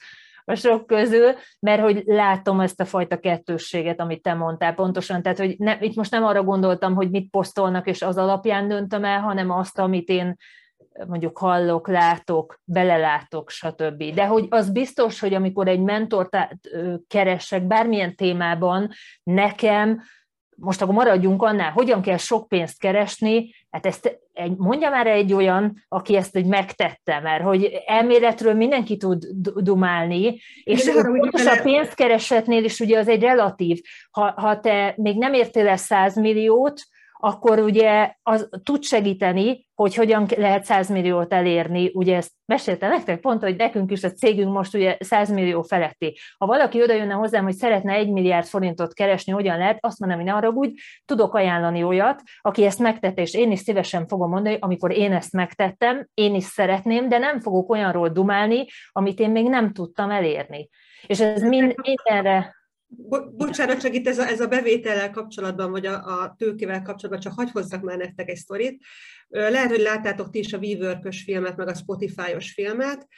a sok közül, mert hogy látom ezt a fajta kettősséget, amit te mondtál pontosan, tehát hogy ne, itt most nem arra gondoltam, hogy mit posztolnak, és az alapján döntöm el, hanem azt, amit én mondjuk hallok, látok, belelátok, stb. De hogy az biztos, hogy amikor egy mentort keresek bármilyen témában, nekem most akkor maradjunk annál, hogyan kell sok pénzt keresni, hát ezt egy, mondja már egy olyan, aki ezt egy megtette, mert hogy elméletről mindenki tud dumálni, és pontos a pénzkeresetnél is ugye az egy relatív. Ha, ha te még nem értél el 100 milliót, akkor ugye az tud segíteni, hogy hogyan lehet 100 milliót elérni. Ugye ezt mesélte nektek pont, hogy nekünk is a cégünk most ugye 100 millió feletti. Ha valaki oda jönne hozzám, hogy szeretne 1 milliárd forintot keresni, hogyan lehet, azt mondom, hogy ne arra úgy, tudok ajánlani olyat, aki ezt megtette, és én is szívesen fogom mondani, amikor én ezt megtettem, én is szeretném, de nem fogok olyanról dumálni, amit én még nem tudtam elérni. És ez mind, mindenre Bo- bocsánat, csak itt ez a, ez a bevétellel kapcsolatban, vagy a, a tőkével kapcsolatban, csak hagy hozzak már nektek egy sztorit. Lehet, hogy láttátok ti is a wework filmet, meg a Spotify-os filmet.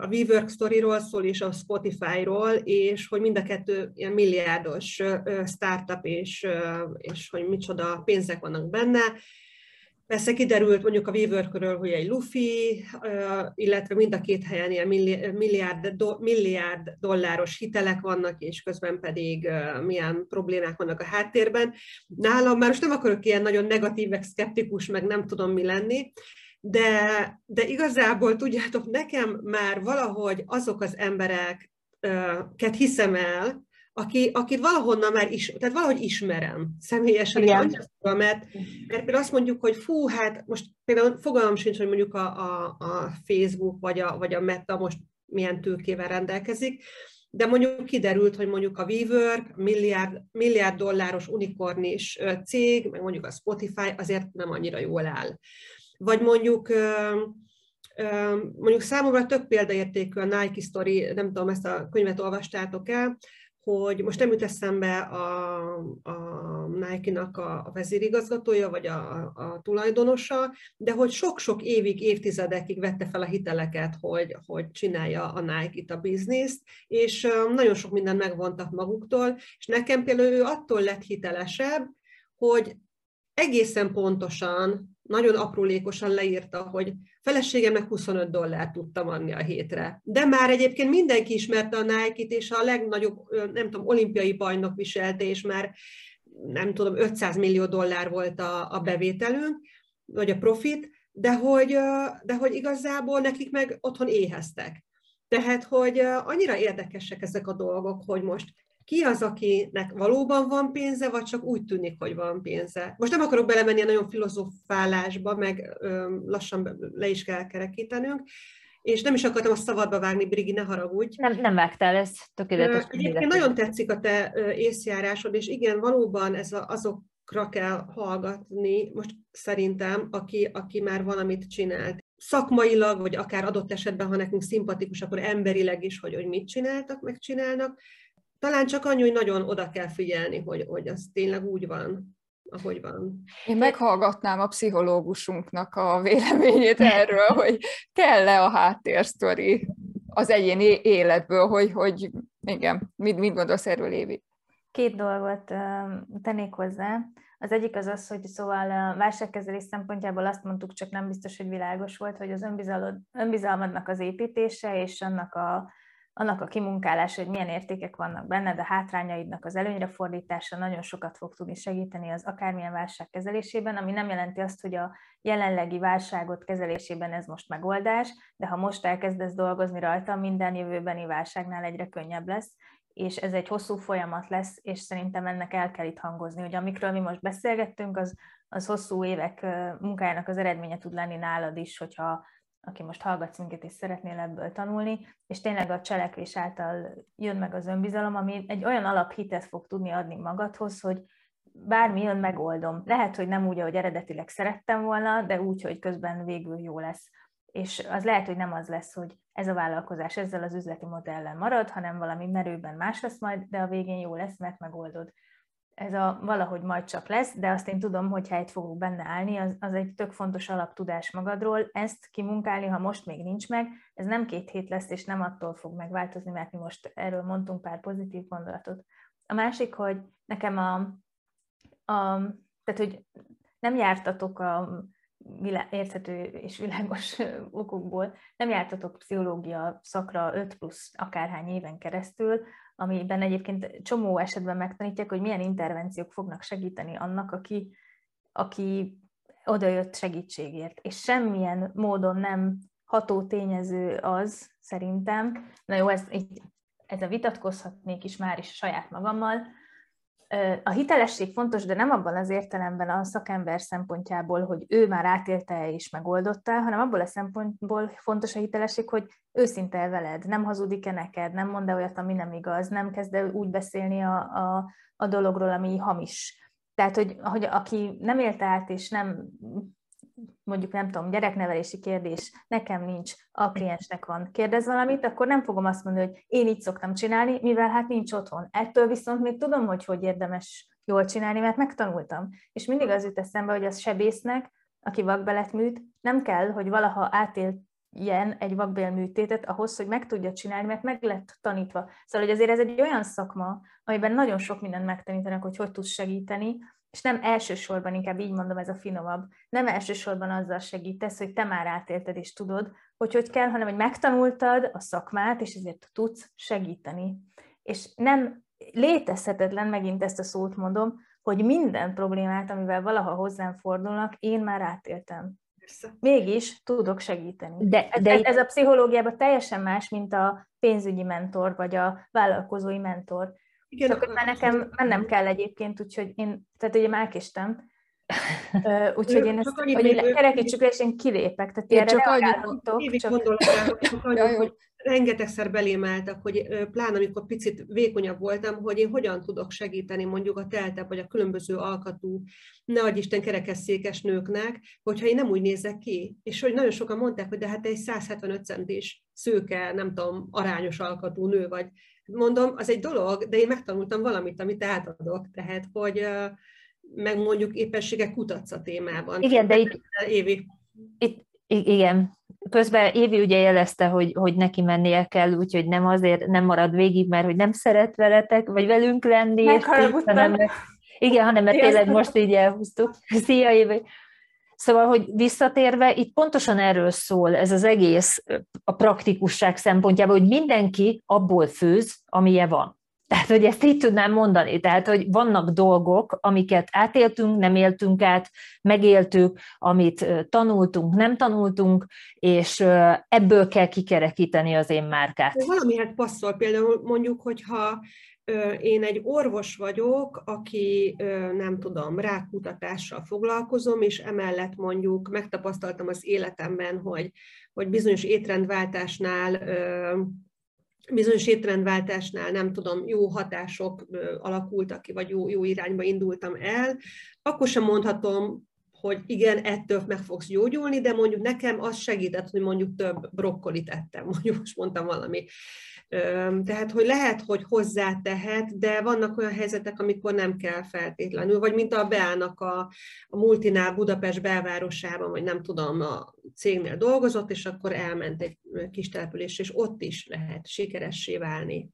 A WeWork sztoriról szól, és a Spotify-ról, és hogy mind a kettő ilyen milliárdos startup, és, és hogy micsoda pénzek vannak benne Persze kiderült mondjuk a weaver hogy egy Luffy, illetve mind a két helyen ilyen milliárd, milliárd dolláros hitelek vannak, és közben pedig milyen problémák vannak a háttérben. Nálam már most nem akarok ilyen nagyon negatív, meg szkeptikus, meg nem tudom mi lenni, de, de igazából tudjátok, nekem már valahogy azok az emberek, ket hiszem el, aki, akit valahonnan már is, tehát valahogy ismerem személyesen, Igen. és mert, mert például azt mondjuk, hogy fú, hát most például fogalmam sincs, hogy mondjuk a, a, a Facebook vagy a, vagy a Meta most milyen tőkével rendelkezik, de mondjuk kiderült, hogy mondjuk a WeWork, milliárd, milliárd dolláros unikornis cég, meg mondjuk a Spotify azért nem annyira jól áll. Vagy mondjuk mondjuk számomra több példaértékű a Nike Story, nem tudom, ezt a könyvet olvastátok el, hogy most nem jut eszembe a, a Nike-nak a, a vezérigazgatója, vagy a, a tulajdonosa, de hogy sok-sok évig, évtizedekig vette fel a hiteleket, hogy, hogy csinálja a Nike-t a bizniszt, és nagyon sok mindent megvontak maguktól, és nekem például ő attól lett hitelesebb, hogy egészen pontosan, nagyon aprólékosan leírta, hogy feleségemnek 25 dollárt tudtam adni a hétre. De már egyébként mindenki ismerte a Nike-t, és a legnagyobb, nem tudom, olimpiai bajnok viselte, és már nem tudom, 500 millió dollár volt a, a bevételünk, vagy a profit, de hogy, de hogy igazából nekik meg otthon éheztek. Tehát, hogy annyira érdekesek ezek a dolgok, hogy most ki az, akinek valóban van pénze, vagy csak úgy tűnik, hogy van pénze. Most nem akarok belemenni a nagyon filozofálásba, meg ö, lassan le is kell kerekítenünk, és nem is akartam a szabadba vágni, Brigi, ne haragudj. Nem, nem vágtál, ez tökéletes. Egyébként nagyon tetszik a te észjárásod, és igen, valóban ez a, azokra kell hallgatni, most szerintem, aki, aki már valamit csinált. Szakmailag, vagy akár adott esetben, ha nekünk szimpatikus, akkor emberileg is, hogy, hogy mit csináltak, megcsinálnak talán csak annyi, hogy nagyon oda kell figyelni, hogy, hogy az tényleg úgy van, ahogy van. Én meghallgatnám a pszichológusunknak a véleményét erről, hogy kell-e a háttérsztori az egyéni életből, hogy, hogy igen, mit, mit gondolsz erről, Évi? Két dolgot tennék hozzá. Az egyik az az, hogy szóval a válságkezelés szempontjából azt mondtuk, csak nem biztos, hogy világos volt, hogy az önbizalmadnak az építése és annak a annak a kimunkálása, hogy milyen értékek vannak benned, a hátrányaidnak az előnyre fordítása nagyon sokat fog tudni segíteni az akármilyen válság kezelésében, ami nem jelenti azt, hogy a jelenlegi válságot kezelésében ez most megoldás, de ha most elkezdesz dolgozni rajta, minden jövőbeni válságnál egyre könnyebb lesz, és ez egy hosszú folyamat lesz, és szerintem ennek el kell itt hangozni, hogy amikről mi most beszélgettünk, az, az hosszú évek munkájának az eredménye tud lenni nálad is, hogyha aki most hallgatsz minket és szeretnél ebből tanulni, és tényleg a cselekvés által jön meg az önbizalom, ami egy olyan alaphitet fog tudni adni magadhoz, hogy bármi jön, megoldom. Lehet, hogy nem úgy, ahogy eredetileg szerettem volna, de úgy, hogy közben végül jó lesz. És az lehet, hogy nem az lesz, hogy ez a vállalkozás ezzel az üzleti modellen marad, hanem valami merőben más lesz majd, de a végén jó lesz, mert megoldod ez a valahogy majd csak lesz, de azt én tudom, hogy itt fogok benne állni, az, az egy tök fontos alaptudás magadról, ezt kimunkálni, ha most még nincs meg, ez nem két hét lesz, és nem attól fog megváltozni, mert mi most erről mondtunk pár pozitív gondolatot. A másik, hogy nekem a, a tehát, hogy nem jártatok a vilá- érthető és világos okokból, nem jártatok pszichológia szakra 5 plusz akárhány éven keresztül, amiben egyébként csomó esetben megtanítják, hogy milyen intervenciók fognak segíteni annak, aki, aki odajött segítségért. És semmilyen módon nem ható tényező az, szerintem, na jó, ez, ez a vitatkozhatnék is már is saját magammal, a hitelesség fontos, de nem abban az értelemben a szakember szempontjából, hogy ő már átélte és megoldotta, hanem abból a szempontból fontos a hitelesség, hogy őszinte veled, nem hazudik-e neked, nem mond-e olyat, ami nem igaz, nem kezd el úgy beszélni a, a, a dologról, ami hamis. Tehát, hogy, hogy aki nem élte át és nem mondjuk nem tudom, gyereknevelési kérdés, nekem nincs, a kliensnek van, kérdez valamit, akkor nem fogom azt mondani, hogy én így szoktam csinálni, mivel hát nincs otthon. Ettől viszont még tudom, hogy hogy érdemes jól csinálni, mert megtanultam. És mindig az jut eszembe, hogy az sebésznek, aki vakbeletműt, nem kell, hogy valaha átél ilyen egy vakbélműtétet ahhoz, hogy meg tudja csinálni, mert meg lett tanítva. Szóval, hogy azért ez egy olyan szakma, amiben nagyon sok mindent megtanítanak, hogy hogy tudsz segíteni, és nem elsősorban, inkább így mondom, ez a finomabb, nem elsősorban azzal segítesz, hogy te már átélted és tudod, hogy hogy kell, hanem hogy megtanultad a szakmát, és ezért tudsz segíteni. És nem létezhetetlen, megint ezt a szót mondom, hogy minden problémát, amivel valaha hozzám fordulnak, én már átéltem. Mégis tudok segíteni. De, de ez, ez a pszichológiában teljesen más, mint a pénzügyi mentor, vagy a vállalkozói mentor. Igen, Csak már nekem mennem kell egyébként, úgyhogy én, tehát ugye már elkéstem, úgyhogy én ezt, hogy még, kerekítsük és én kilépek, tehát én csak reagálhatok. Évig csak... gondoltam, hogy, hogy rengetegszer belém álltak, hogy pláne amikor picit vékonyabb voltam, hogy én hogyan tudok segíteni mondjuk a teltebb vagy a különböző alkatú, ne adj Isten kerekesszékes nőknek, hogyha én nem úgy nézek ki. És hogy nagyon sokan mondták, hogy de hát egy 175 centis szőke, nem tudom, arányos alkatú nő vagy mondom, az egy dolog, de én megtanultam valamit, amit átadok, tehát, hogy meg mondjuk éppenséggel kutatsz a témában. Igen, de itt, Évi. Itt, igen, közben Évi ugye jelezte, hogy, hogy neki mennie kell, úgyhogy nem azért nem marad végig, mert hogy nem szeret veletek, vagy velünk lenni. És hanem, igen, hanem mert tényleg most így elhúztuk. Szia, Évi! Szóval, hogy visszatérve, itt pontosan erről szól ez az egész a praktikusság szempontjából, hogy mindenki abból főz, amilyen van. Tehát, hogy ezt így tudnám mondani. Tehát, hogy vannak dolgok, amiket átéltünk, nem éltünk át, megéltük, amit tanultunk, nem tanultunk, és ebből kell kikerekíteni az én márkát. Valamihez passzol például mondjuk, hogyha én egy orvos vagyok, aki nem tudom, rákutatással foglalkozom, és emellett mondjuk megtapasztaltam az életemben, hogy, hogy bizonyos étrendváltásnál bizonyos étrendváltásnál nem tudom, jó hatások alakultak ki, vagy jó, jó irányba indultam el, akkor sem mondhatom, hogy igen, ettől meg fogsz gyógyulni, de mondjuk nekem az segített, hogy mondjuk több brokkolit ettem, mondjuk most mondtam valami tehát, hogy lehet, hogy hozzátehet, de vannak olyan helyzetek, amikor nem kell feltétlenül, vagy mint a beállnak a, a multinál Budapest belvárosában, vagy nem tudom, a cégnél dolgozott, és akkor elment egy kis település, és ott is lehet sikeressé válni.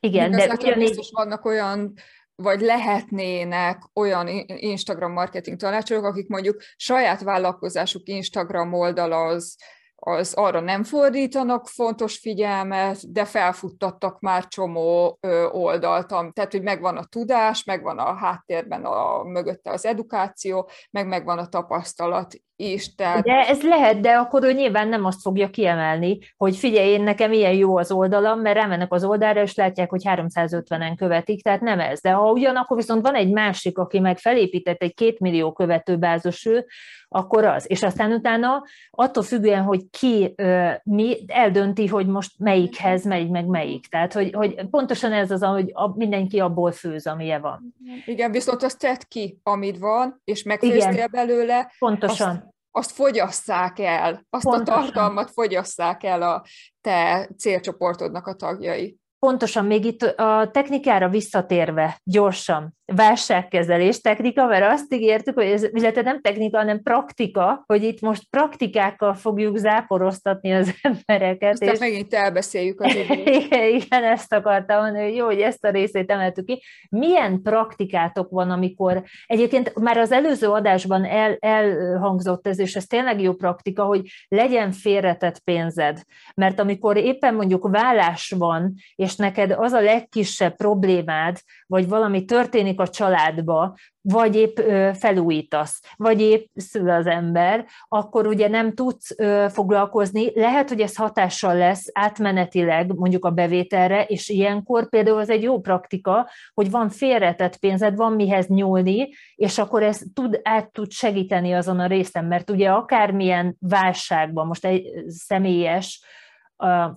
Igen, de ugyanígy... biztos vannak olyan vagy lehetnének olyan Instagram marketing tanácsolók, akik mondjuk saját vállalkozásuk Instagram oldalaz, az arra nem fordítanak fontos figyelmet, de felfuttattak már csomó oldalt, tehát hogy megvan a tudás, megvan a háttérben a, mögötte az edukáció, meg megvan a tapasztalat is. Tehát... De ez lehet, de akkor ő nyilván nem azt fogja kiemelni, hogy figyelj, én nekem ilyen jó az oldalam, mert rámennek az oldalra, és látják, hogy 350-en követik, tehát nem ez. De ha ugyanakkor viszont van egy másik, aki meg felépített egy két millió követőbázos ő, akkor az. És aztán utána attól függően, hogy ki mi eldönti, hogy most melyikhez megy, meg melyik. Tehát, hogy, hogy pontosan ez az, hogy mindenki abból főz, amilyen van. Igen, viszont azt tett ki, amit van, és megfőztél belőle. Pontosan. Azt, azt fogyasszák el, azt Pontosan. a tartalmat fogyasszák el a te célcsoportodnak a tagjai. Pontosan, még itt a technikára visszatérve, gyorsan, válságkezelés technika, mert azt ígértük, hogy ez, illetve nem technika, hanem praktika, hogy itt most praktikákkal fogjuk záporoztatni az embereket. Aztán és... megint elbeszéljük az igen, igen, ezt akartam mondani, hogy jó, hogy ezt a részét emeltük ki. Milyen praktikátok van, amikor egyébként már az előző adásban el, elhangzott ez, és ez tényleg jó praktika, hogy legyen félretett pénzed. Mert amikor éppen mondjuk vállás van, és neked az a legkisebb problémád, vagy valami történik a családba, vagy épp felújítasz, vagy épp szül az ember, akkor ugye nem tudsz foglalkozni. Lehet, hogy ez hatással lesz átmenetileg mondjuk a bevételre, és ilyenkor például az egy jó praktika, hogy van félretett pénzed, van mihez nyúlni, és akkor ez tud, át tud segíteni azon a részen, mert ugye akármilyen válságban, most egy személyes,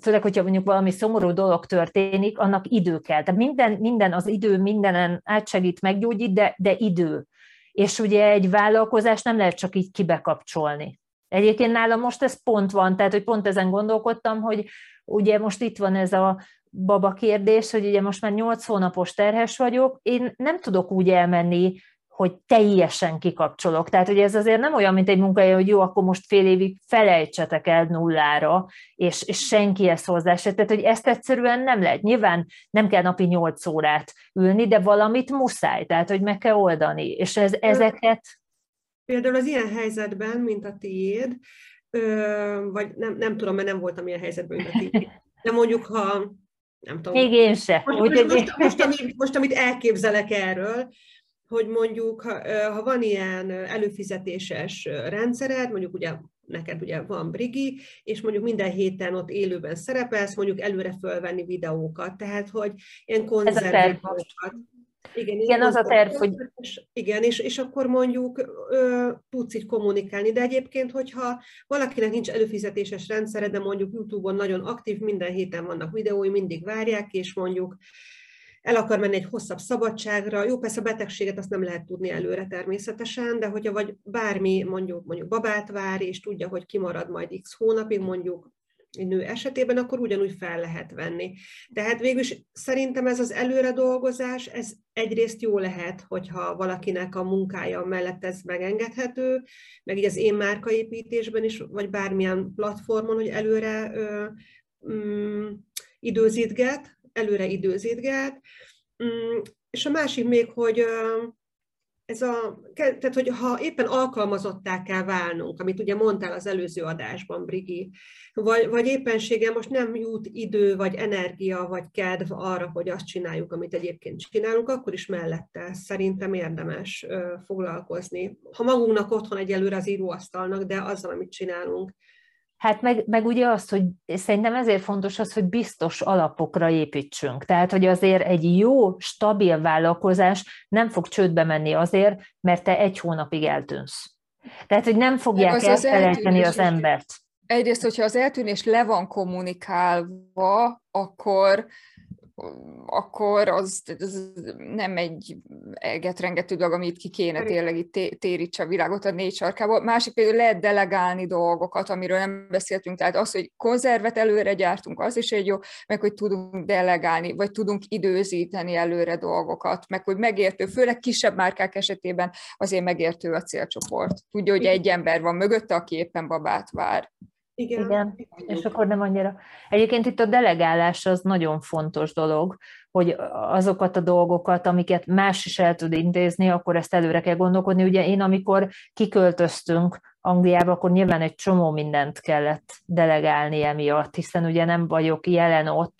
főleg, hogyha mondjuk valami szomorú dolog történik, annak idő kell. Tehát minden, minden az idő mindenen átsegít, meggyógyít, de, de idő. És ugye egy vállalkozás nem lehet csak így kibekapcsolni. Egyébként nálam most ez pont van, tehát hogy pont ezen gondolkodtam, hogy ugye most itt van ez a baba kérdés, hogy ugye most már 8 hónapos terhes vagyok, én nem tudok úgy elmenni hogy teljesen kikapcsolok. Tehát, hogy ez azért nem olyan, mint egy munkahely, hogy jó, akkor most fél évig felejtsetek el nullára, és, és senki ezt hozzá se. Tehát, hogy ezt egyszerűen nem lehet. Nyilván nem kell napi nyolc órát ülni, de valamit muszáj, tehát, hogy meg kell oldani. És ez, ezeket... Például az ilyen helyzetben, mint a tiéd, vagy nem, nem tudom, mert nem voltam ilyen helyzetben, mint a tiéd, de mondjuk, ha nem tudom. Még én se. Most, most, most, most, amit, most, amit elképzelek erről, hogy mondjuk, ha, ha van ilyen előfizetéses rendszered, mondjuk ugye neked ugye van Brigi, és mondjuk minden héten ott élőben szerepelsz, mondjuk előre fölvenni videókat, tehát hogy ilyen konzervációkat. Igen, igen az a terv, hogy... És, igen, és, és akkor mondjuk ö, tudsz így kommunikálni, de egyébként, hogyha valakinek nincs előfizetéses rendszere, de mondjuk YouTube-on nagyon aktív, minden héten vannak videói, mindig várják, és mondjuk el akar menni egy hosszabb szabadságra. Jó, persze a betegséget azt nem lehet tudni előre természetesen, de hogyha vagy bármi mondjuk, mondjuk babát vár, és tudja, hogy kimarad majd x hónapig, mondjuk egy nő esetében, akkor ugyanúgy fel lehet venni. Tehát végülis szerintem ez az előre dolgozás, ez egyrészt jó lehet, hogyha valakinek a munkája mellett ez megengedhető, meg így az én márkaépítésben is, vagy bármilyen platformon, hogy előre ö, mm, időzítget, előre időzítget. Mm, és a másik még, hogy ez a, tehát, hogy ha éppen alkalmazották kell válnunk, amit ugye mondtál az előző adásban, Brigi, vagy, vagy éppenséggel most nem jut idő, vagy energia, vagy kedv arra, hogy azt csináljuk, amit egyébként csinálunk, akkor is mellette szerintem érdemes foglalkozni. Ha magunknak otthon egyelőre az íróasztalnak, de azzal, amit csinálunk, Hát meg, meg ugye azt, hogy szerintem ezért fontos az, hogy biztos alapokra építsünk. Tehát, hogy azért egy jó, stabil vállalkozás nem fog csődbe menni azért, mert te egy hónapig eltűnsz. Tehát, hogy nem fogják az elfelejteni az, az embert. Egyrészt, hogyha az eltűnés le van kommunikálva, akkor akkor az, az nem egy egetrengető dolog, amit ki kéne tényleg itt térítse a világot a négy sarkából. Másik például lehet delegálni dolgokat, amiről nem beszéltünk, tehát az, hogy konzervet előre gyártunk, az is egy jó, meg hogy tudunk delegálni, vagy tudunk időzíteni előre dolgokat, meg hogy megértő, főleg kisebb márkák esetében azért megértő a célcsoport. Tudja, hogy egy ember van mögötte, aki éppen babát vár. Igen. Igen. És akkor nem annyira. Egyébként itt a delegálás az nagyon fontos dolog, hogy azokat a dolgokat, amiket más is el tud intézni, akkor ezt előre kell gondolkodni. Ugye én, amikor kiköltöztünk Angliába, akkor nyilván egy csomó mindent kellett delegálni emiatt, hiszen ugye nem vagyok jelen ott,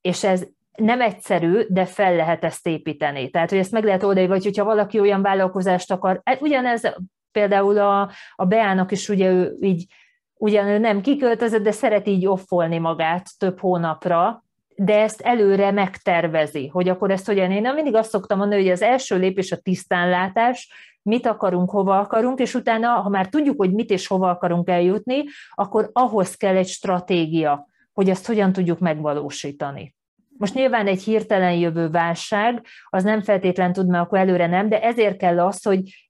és ez nem egyszerű, de fel lehet ezt építeni. Tehát, hogy ezt meg lehet oldani, vagy hogyha valaki olyan vállalkozást akar, e, ugyanez például a, a Beának is ugye ő így, ugyan ő nem kiköltözött, de szeret így offolni magát több hónapra, de ezt előre megtervezi, hogy akkor ezt hogyan. Én mindig azt szoktam mondani, hogy az első lépés a tisztánlátás, mit akarunk, hova akarunk, és utána, ha már tudjuk, hogy mit és hova akarunk eljutni, akkor ahhoz kell egy stratégia, hogy ezt hogyan tudjuk megvalósítani. Most nyilván egy hirtelen jövő válság, az nem feltétlen tud, mert akkor előre nem, de ezért kell az, hogy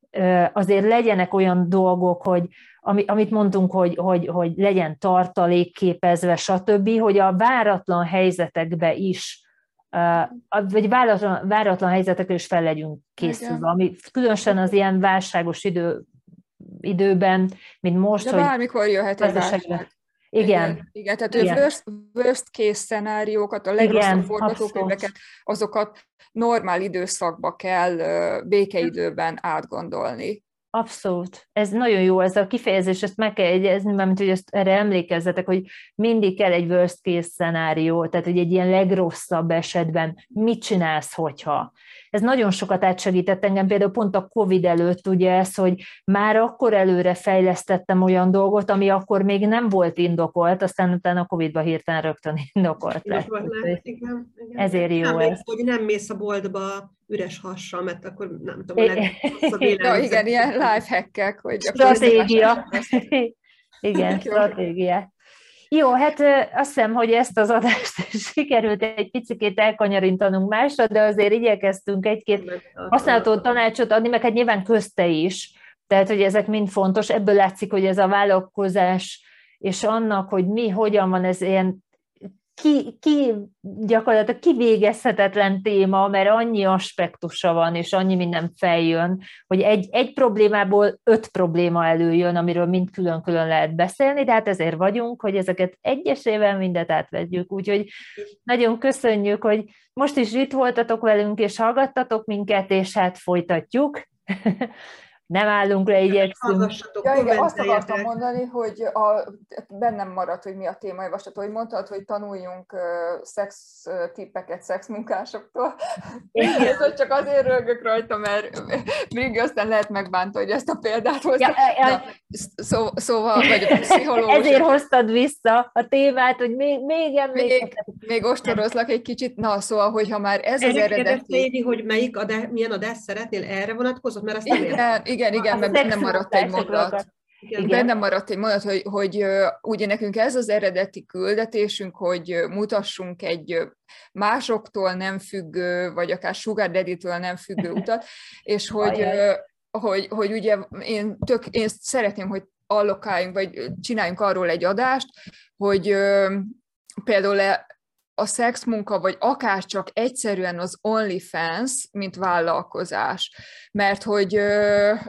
azért legyenek olyan dolgok, hogy amit mondtunk, hogy, hogy, hogy legyen tartalék képezve, stb., hogy a váratlan helyzetekbe is vagy váratlan, váratlan helyzetekre is fel legyünk készülve, ami különösen az ilyen válságos idő, időben, mint most, De hogy bármikor jöhet egy válság. Igen. Igen, igen tehát igen. Worst, worst case szenáriókat, a legrosszabb forgatókönyveket, azokat normál időszakba kell békeidőben átgondolni. Abszolút. Ez nagyon jó, ez a kifejezés, ezt meg kell egyezni, mert hogy ezt erre emlékezzetek, hogy mindig kell egy worst case szenárió, tehát hogy egy ilyen legrosszabb esetben mit csinálsz, hogyha. Ez nagyon sokat átsegített engem, például pont a Covid előtt ugye ez, hogy már akkor előre fejlesztettem olyan dolgot, ami akkor még nem volt indokolt, aztán utána a Covid-ba hirtelen rögtön indokolt lett. Igen, igen. Ezért jó nem, ez. Hogy nem mész a boltba üres hassal, mert akkor nem tudom, a legrosszabb ja, igen, ilyen lifehackek, hogy stratégia. igen, stratégia. Jó, hát azt hiszem, hogy ezt az adást sikerült egy picit elkanyarintanunk másra, de azért igyekeztünk egy-két használható tanácsot adni, meg hát nyilván közte is, tehát hogy ezek mind fontos, ebből látszik, hogy ez a vállalkozás és annak, hogy mi, hogyan van ez ilyen ki, ki gyakorlatilag kivégezhetetlen téma, mert annyi aspektusa van, és annyi minden feljön, hogy egy, egy problémából öt probléma előjön, amiről mind külön-külön lehet beszélni, de hát ezért vagyunk, hogy ezeket egyesével mindet átvegyük. Úgyhogy nagyon köszönjük, hogy most is itt voltatok velünk, és hallgattatok minket, és hát folytatjuk. nem állunk le, igyekszünk. Ja, igen, azt akartam mondani, hogy a, bennem maradt, hogy mi a témajavaslat, hogy mondtad, hogy tanuljunk uh, szex tippeket szexmunkásoktól. Igen. hogy csak azért rögök rajta, mert Briggy aztán lehet megbánta, hogy ezt a példát hozta. Ja, ja. szó, szóval, vagy a pszichológus. Ezért hoztad vissza a témát, hogy még, még emlékeztek. Még, még ostorozlak egy kicsit. Na, szóval, hogyha már ez Ezek az eredeti... hogy melyik adás, milyen adást szeretnél, erre vonatkozott, mert azt nem igen, igen, igen, mert benne maradt egy mondat. Igen. Benne maradt egy mondat, hogy, hogy ugye nekünk ez az eredeti küldetésünk, hogy mutassunk egy másoktól nem függő, vagy akár sugar daddy-től nem függő utat, és hogy, hogy, hogy ugye én, tök, én szeretném, hogy allokáljunk, vagy csináljunk arról egy adást, hogy például a szexmunka, vagy akár csak egyszerűen az OnlyFans, mint vállalkozás. Mert hogy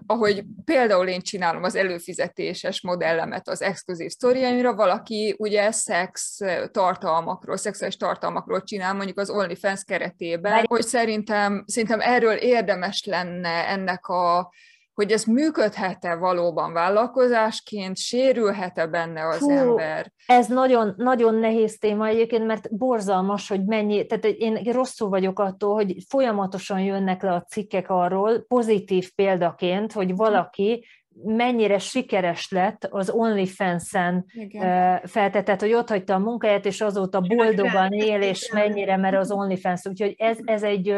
ahogy például én csinálom az előfizetéses modellemet az exkluzív sztoriaimra, valaki ugye szex tartalmakról, szexuális tartalmakról csinál, mondjuk az OnlyFans keretében, hogy szerintem, szerintem erről érdemes lenne ennek a hogy ez működhet-e valóban vállalkozásként, sérülhet-e benne az Hú, ember? Ez nagyon, nagyon nehéz téma egyébként, mert borzalmas, hogy mennyi, tehát én rosszul vagyok attól, hogy folyamatosan jönnek le a cikkek arról, pozitív példaként, hogy valaki mennyire sikeres lett az OnlyFans-en feltetett, hogy ott hagyta a munkáját, és azóta boldogan él, és mennyire, mert az OnlyFans. Úgyhogy ez, ez egy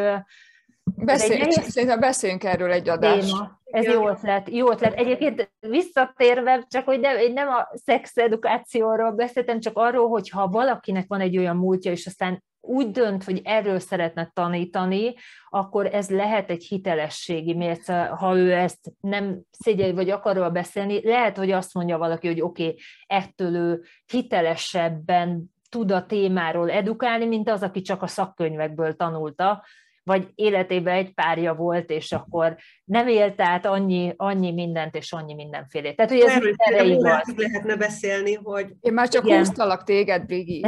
Beszéljünk, szerintem beszéljünk erről egy adást. Téma. Ez jó ötlet, jó ötlet. Egyébként visszatérve, csak hogy nem, én nem a szexedukációról beszéltem, csak arról, hogy ha valakinek van egy olyan múltja, és aztán úgy dönt, hogy erről szeretne tanítani, akkor ez lehet egy hitelességi mérce, ha ő ezt nem szégyel, vagy akar róla beszélni, lehet, hogy azt mondja valaki, hogy oké, okay, ettől ő hitelesebben tud a témáról edukálni, mint az, aki csak a szakkönyvekből tanulta, vagy életében egy párja volt, és akkor nem élt át annyi, annyi mindent és annyi mindenfélét. Tehát, hogy ez Erről szerintem igaz. lehet- lehetne beszélni, hogy Én már csak Igen. húztalak téged, Brigi.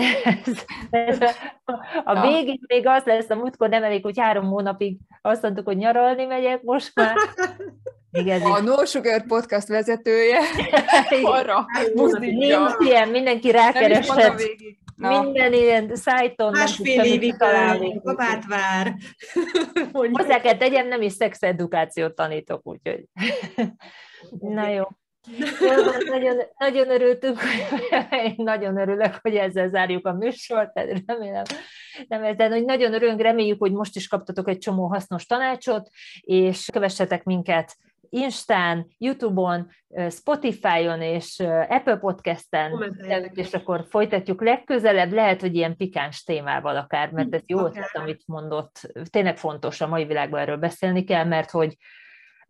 A Ja. végig még az lesz, a múltkor nem elég, hogy három hónapig azt mondtuk, hogy nyaralni megyek, most már ez A. No Sugar podcast vezetője arra buzdítja. Nincs ilyen, mindenki Nem is mondom rákeresett. Na, Minden ilyen szájton másfél évig találni. babát vár. Hozzá kell tegyem, nem is szexedukációt tanítok, úgyhogy. Na jó. Jó, van, nagyon, nagyon örültünk, én nagyon örülök, hogy ezzel zárjuk a műsort, tehát remélem, nem, de hogy nagyon örülünk, reméljük, hogy most is kaptatok egy csomó hasznos tanácsot, és kövessetek minket Instán, Youtube-on, Spotify-on és Apple Podcast-en, és akkor folytatjuk legközelebb, lehet, hogy ilyen pikáns témával akár, mert ez jó ötlet, amit mondott. Tényleg fontos a mai világban erről beszélni kell, mert hogy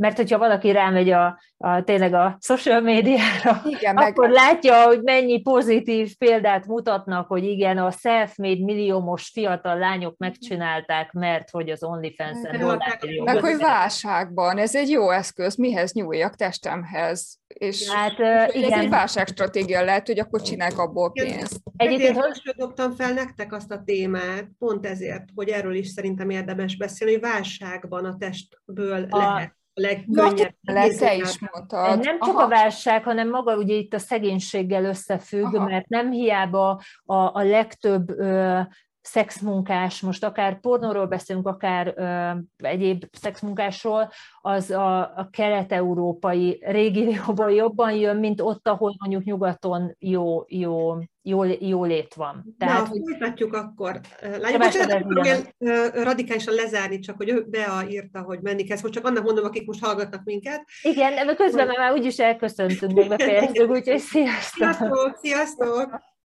mert hogyha valaki rámegy a, a, tényleg a social médiára, igen, meg akkor látja, hogy mennyi pozitív példát mutatnak, hogy igen, a self-made milliómos fiatal lányok megcsinálták, mert hogy az OnlyFans-en Meg dollármillió. meg hogy válságban, ez egy jó eszköz, mihez nyúljak testemhez. És Hát ö, ez egy igen, válságstratégia lehet, hogy akkor csinálják abból pénzt. egyébként most dobtam fel nektek azt a témát, pont ezért, hogy erről is szerintem érdemes beszélni, hogy válságban a testből A- lehet legkönnyebb. Le, te is mondtad. nem csak Aha. a válság, hanem maga ugye itt a szegénységgel összefügg, Aha. mert nem hiába a, a legtöbb ö, szexmunkás, most akár pornóról beszélünk, akár ö, egyéb szexmunkásról, az a, a kelet-európai régióban jobban jön, mint ott, ahol mondjuk nyugaton jó, jó, jó, jó lét van. Tehát, Na, folytatjuk akkor. Kevesebb bocsánat, radikálisan lezárni, csak hogy ő Bea írta, hogy menni kell. Most csak annak mondom, akik most hallgatnak minket. igen, de közben már úgyis elköszöntünk, meg befejeztük, úgyhogy sziasztok! Sziasztok! Sziasztok!